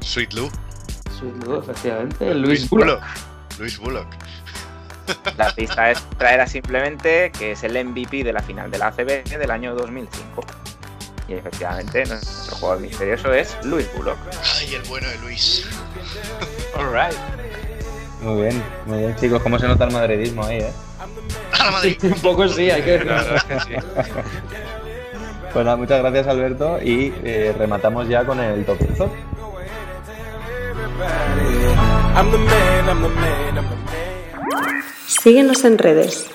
Sweet Lou. Sweet Lou, efectivamente. Luis Bullock. Luis Bullock. La pista extra era simplemente que es el MVP de la final de la ACB del año 2005. Y efectivamente, nuestro jugador misterioso es Luis Bullock. Ay, el bueno de Luis. Alright. Muy bien, muy bien, chicos. ¿Cómo se nota el madridismo ahí, eh? ¡A Madrid! un poco sí, hay que que sí. Pues nada, muchas gracias, Alberto. Y eh, rematamos ya con el top top. Síguenos en redes.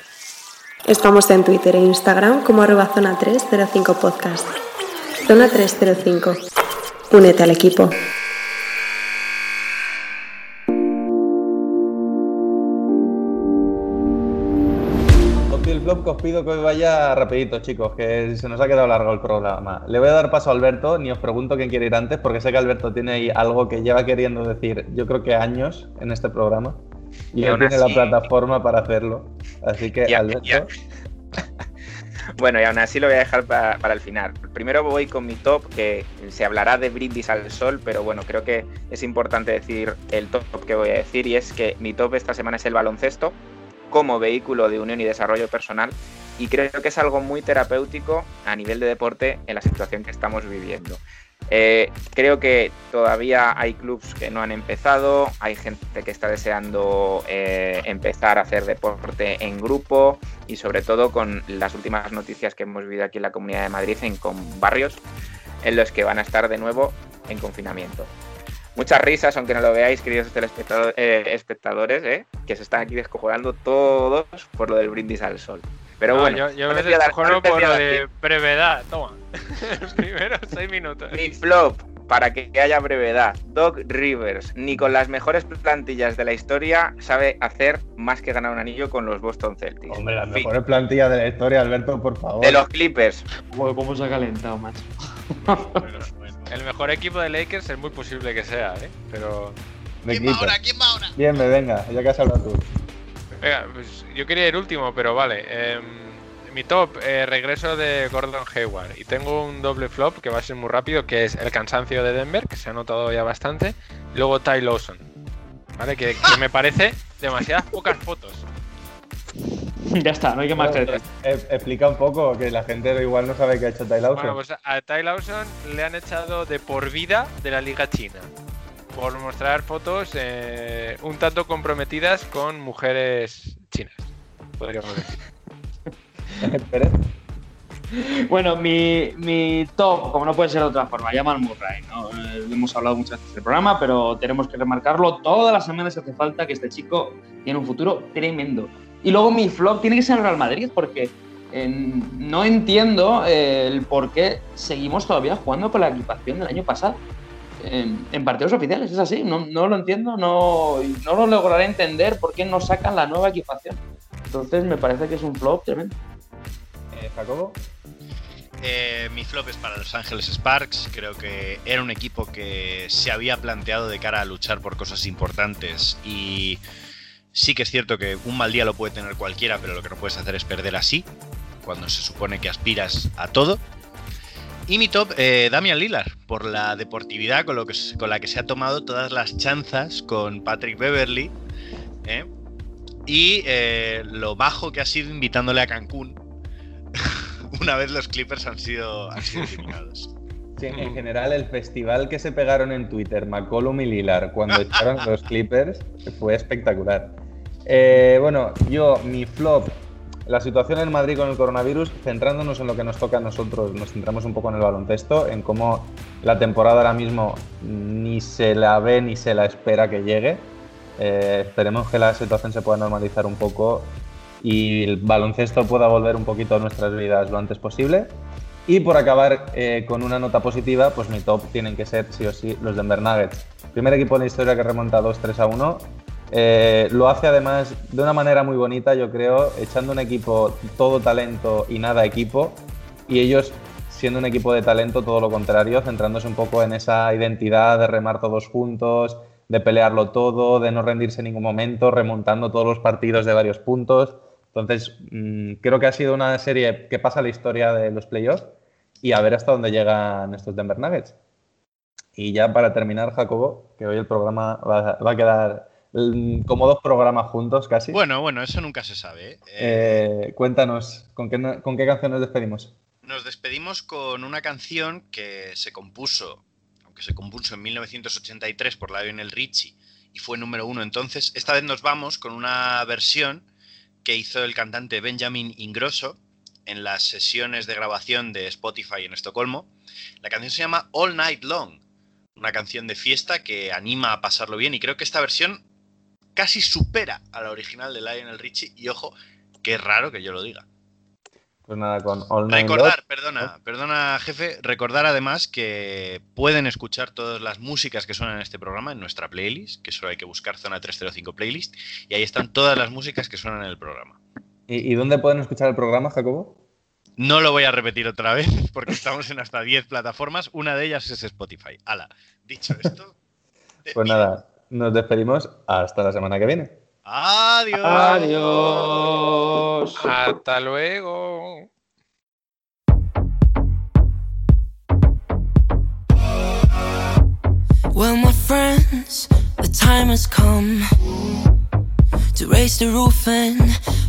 Estamos en Twitter e Instagram como arroba zona 305 podcast. Zona 305. Únete al equipo. Que os pido que hoy vaya rapidito, chicos, que se nos ha quedado largo el programa. Le voy a dar paso a Alberto, ni os pregunto quién quiere ir antes, porque sé que Alberto tiene ahí algo que lleva queriendo decir, yo creo que años en este programa. Y, Y él tiene así- la plataforma para hacerlo. Así que, Ya- Alberto, ya. Bueno, y aún así lo voy a dejar pa- para el final. Primero voy con mi top, que se hablará de brindis al sol, pero bueno, creo que es importante decir el top que voy a decir, y es que mi top esta semana es el baloncesto como vehículo de unión y desarrollo personal, y creo que es algo muy terapéutico a nivel de deporte en la situación que estamos viviendo. Eh, creo que todavía hay clubs que no han empezado, hay gente que está deseando eh, empezar a hacer deporte en grupo y sobre todo con las últimas noticias que hemos vivido aquí en la Comunidad de Madrid en con barrios en los que van a estar de nuevo en confinamiento. Muchas risas, aunque no lo veáis, queridos eh, espectadores, eh, que se están aquí descojonando todos por lo del brindis al sol. Pero No, bueno, yo, yo no me les voy a dar- descojono por lo de brevedad. Toma. Primero seis minutos. Mi flop, para que haya brevedad. Doc Rivers, ni con las mejores plantillas de la historia, sabe hacer más que ganar un anillo con los Boston Celtics. hombre, las mejores plantillas de la historia, Alberto, por favor. de los Clippers. Cómo se ha calentado, macho. El mejor equipo de Lakers es muy posible que sea, ¿eh? Pero. ¿Quién va ahora? ¿Quién va ahora? Bien, me venga, ya que has hablado tú. Venga, pues yo quería ir último, pero vale. Em, mi top, eh, regreso de Gordon Hayward. Y tengo un doble flop que va a ser muy rápido, que es el cansancio de Denver, que se ha notado ya bastante. Y luego Ty Lawson. ¿Vale? Que, que me parece demasiadas pocas fotos. ya está, no hay que más que decir. Eh, explica un poco, que la gente igual no sabe qué ha hecho Ty Lawson. Bueno, pues a Ty Lawson le han echado de por vida de la Liga China. Por mostrar fotos eh, un tanto comprometidas con mujeres chinas. Podríamos decir. Bueno, mi, mi top, como no puede ser de otra forma, Jamal Murray. ¿no? Eh, lo hemos hablado muchas veces del programa, pero tenemos que remarcarlo todas las semanas que hace falta que este chico tiene un futuro tremendo. Y luego mi flop tiene que ser el Real Madrid, porque eh, no entiendo eh, el por qué seguimos todavía jugando con la equipación del año pasado. En, en partidos oficiales, es así, no, no lo entiendo, no, no lo lograré entender por qué no sacan la nueva equipación. Entonces me parece que es un flop tremendo. Eh, Jacobo. Eh, mi flop es para Los Ángeles Sparks. Creo que era un equipo que se había planteado de cara a luchar por cosas importantes y sí que es cierto que un mal día lo puede tener cualquiera, pero lo que no puedes hacer es perder así, cuando se supone que aspiras a todo. Y mi top, eh, Damian Lillard, por la deportividad con, lo que, con la que se ha tomado todas las chanzas con Patrick Beverly. ¿eh? Y eh, lo bajo que ha sido invitándole a Cancún una vez los Clippers han sido, han eliminados. Sí, en general, el festival que se pegaron en Twitter, McCollum y Lilar, cuando echaron los Clippers, fue espectacular. Eh, bueno, yo, mi flop, la situación en Madrid con el coronavirus, centrándonos en lo que nos toca a nosotros, nos centramos un poco en el baloncesto, en cómo la temporada ahora mismo ni se la ve ni se la espera que llegue. Eh, esperemos que la situación se pueda normalizar un poco y el baloncesto pueda volver un poquito a nuestras vidas lo antes posible. Y por acabar eh, con una nota positiva, pues mi top tienen que ser sí o sí los Denver Nuggets. Primer equipo en la historia que remonta 2-3 a 1. Eh, lo hace además de una manera muy bonita, yo creo, echando un equipo todo talento y nada equipo. Y ellos siendo un equipo de talento, todo lo contrario, centrándose un poco en esa identidad de remar todos juntos, de pelearlo todo, de no rendirse en ningún momento, remontando todos los partidos de varios puntos. Entonces, mmm, creo que ha sido una serie que pasa la historia de los playoffs y a ver hasta dónde llegan estos Denver Nuggets. Y ya para terminar, Jacobo, que hoy el programa va, a quedar como dos programas juntos casi. Bueno, bueno, eso nunca se sabe. ¿eh? Eh, cuéntanos, ¿con qué, ¿con qué canción nos despedimos? Nos despedimos con una canción que se compuso, aunque se compuso en 1983 por Lionel Richie y fue número uno entonces. Esta vez nos vamos con una versión que hizo el cantante Benjamin Ingrosso en las sesiones de grabación de Spotify en Estocolmo. La canción se llama All Night Long, una canción de fiesta que anima a pasarlo bien y creo que esta versión casi supera a la original de Lionel Richie y ojo, que es raro que yo lo diga. Pues nada, con All Recordar, perdona, perdona jefe, recordar además que pueden escuchar todas las músicas que suenan en este programa en nuestra playlist, que solo hay que buscar Zona 305 Playlist, y ahí están todas las músicas que suenan en el programa. ¿Y, y dónde pueden escuchar el programa, Jacobo? No lo voy a repetir otra vez porque estamos en hasta 10 plataformas, una de ellas es Spotify. Ala, dicho esto, Pues nada, nos despedimos hasta la semana que viene. adiós. Adiós. Hasta luego. Well, my friends, the time has come to raise the roof and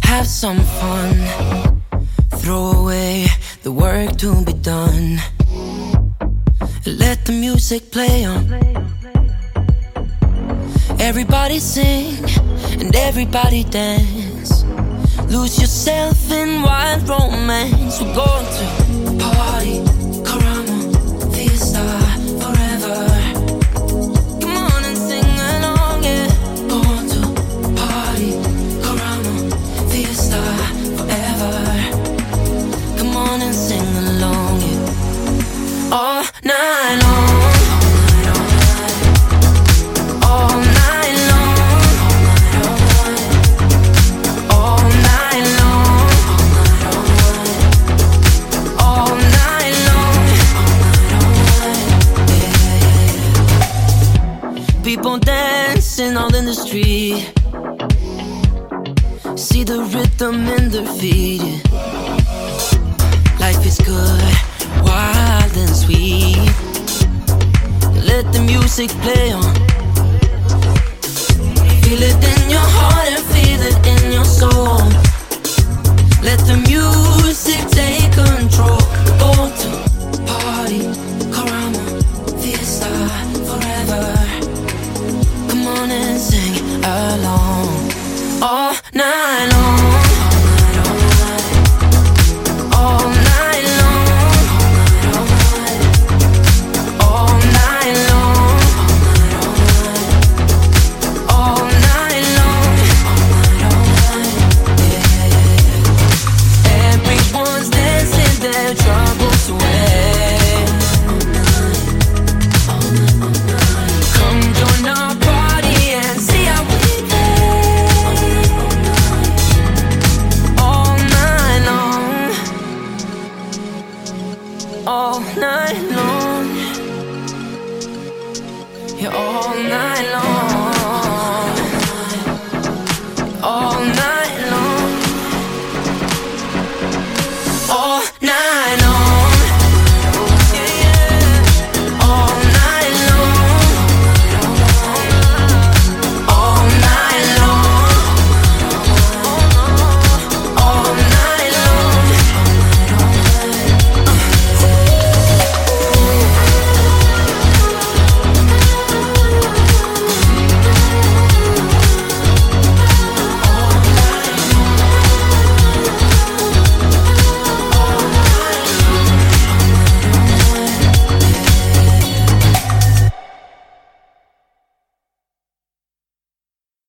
have some fun. Throw away the work to be done. Let the music play on. Everybody sing and everybody dance. Lose yourself in wild romance. We're going to music play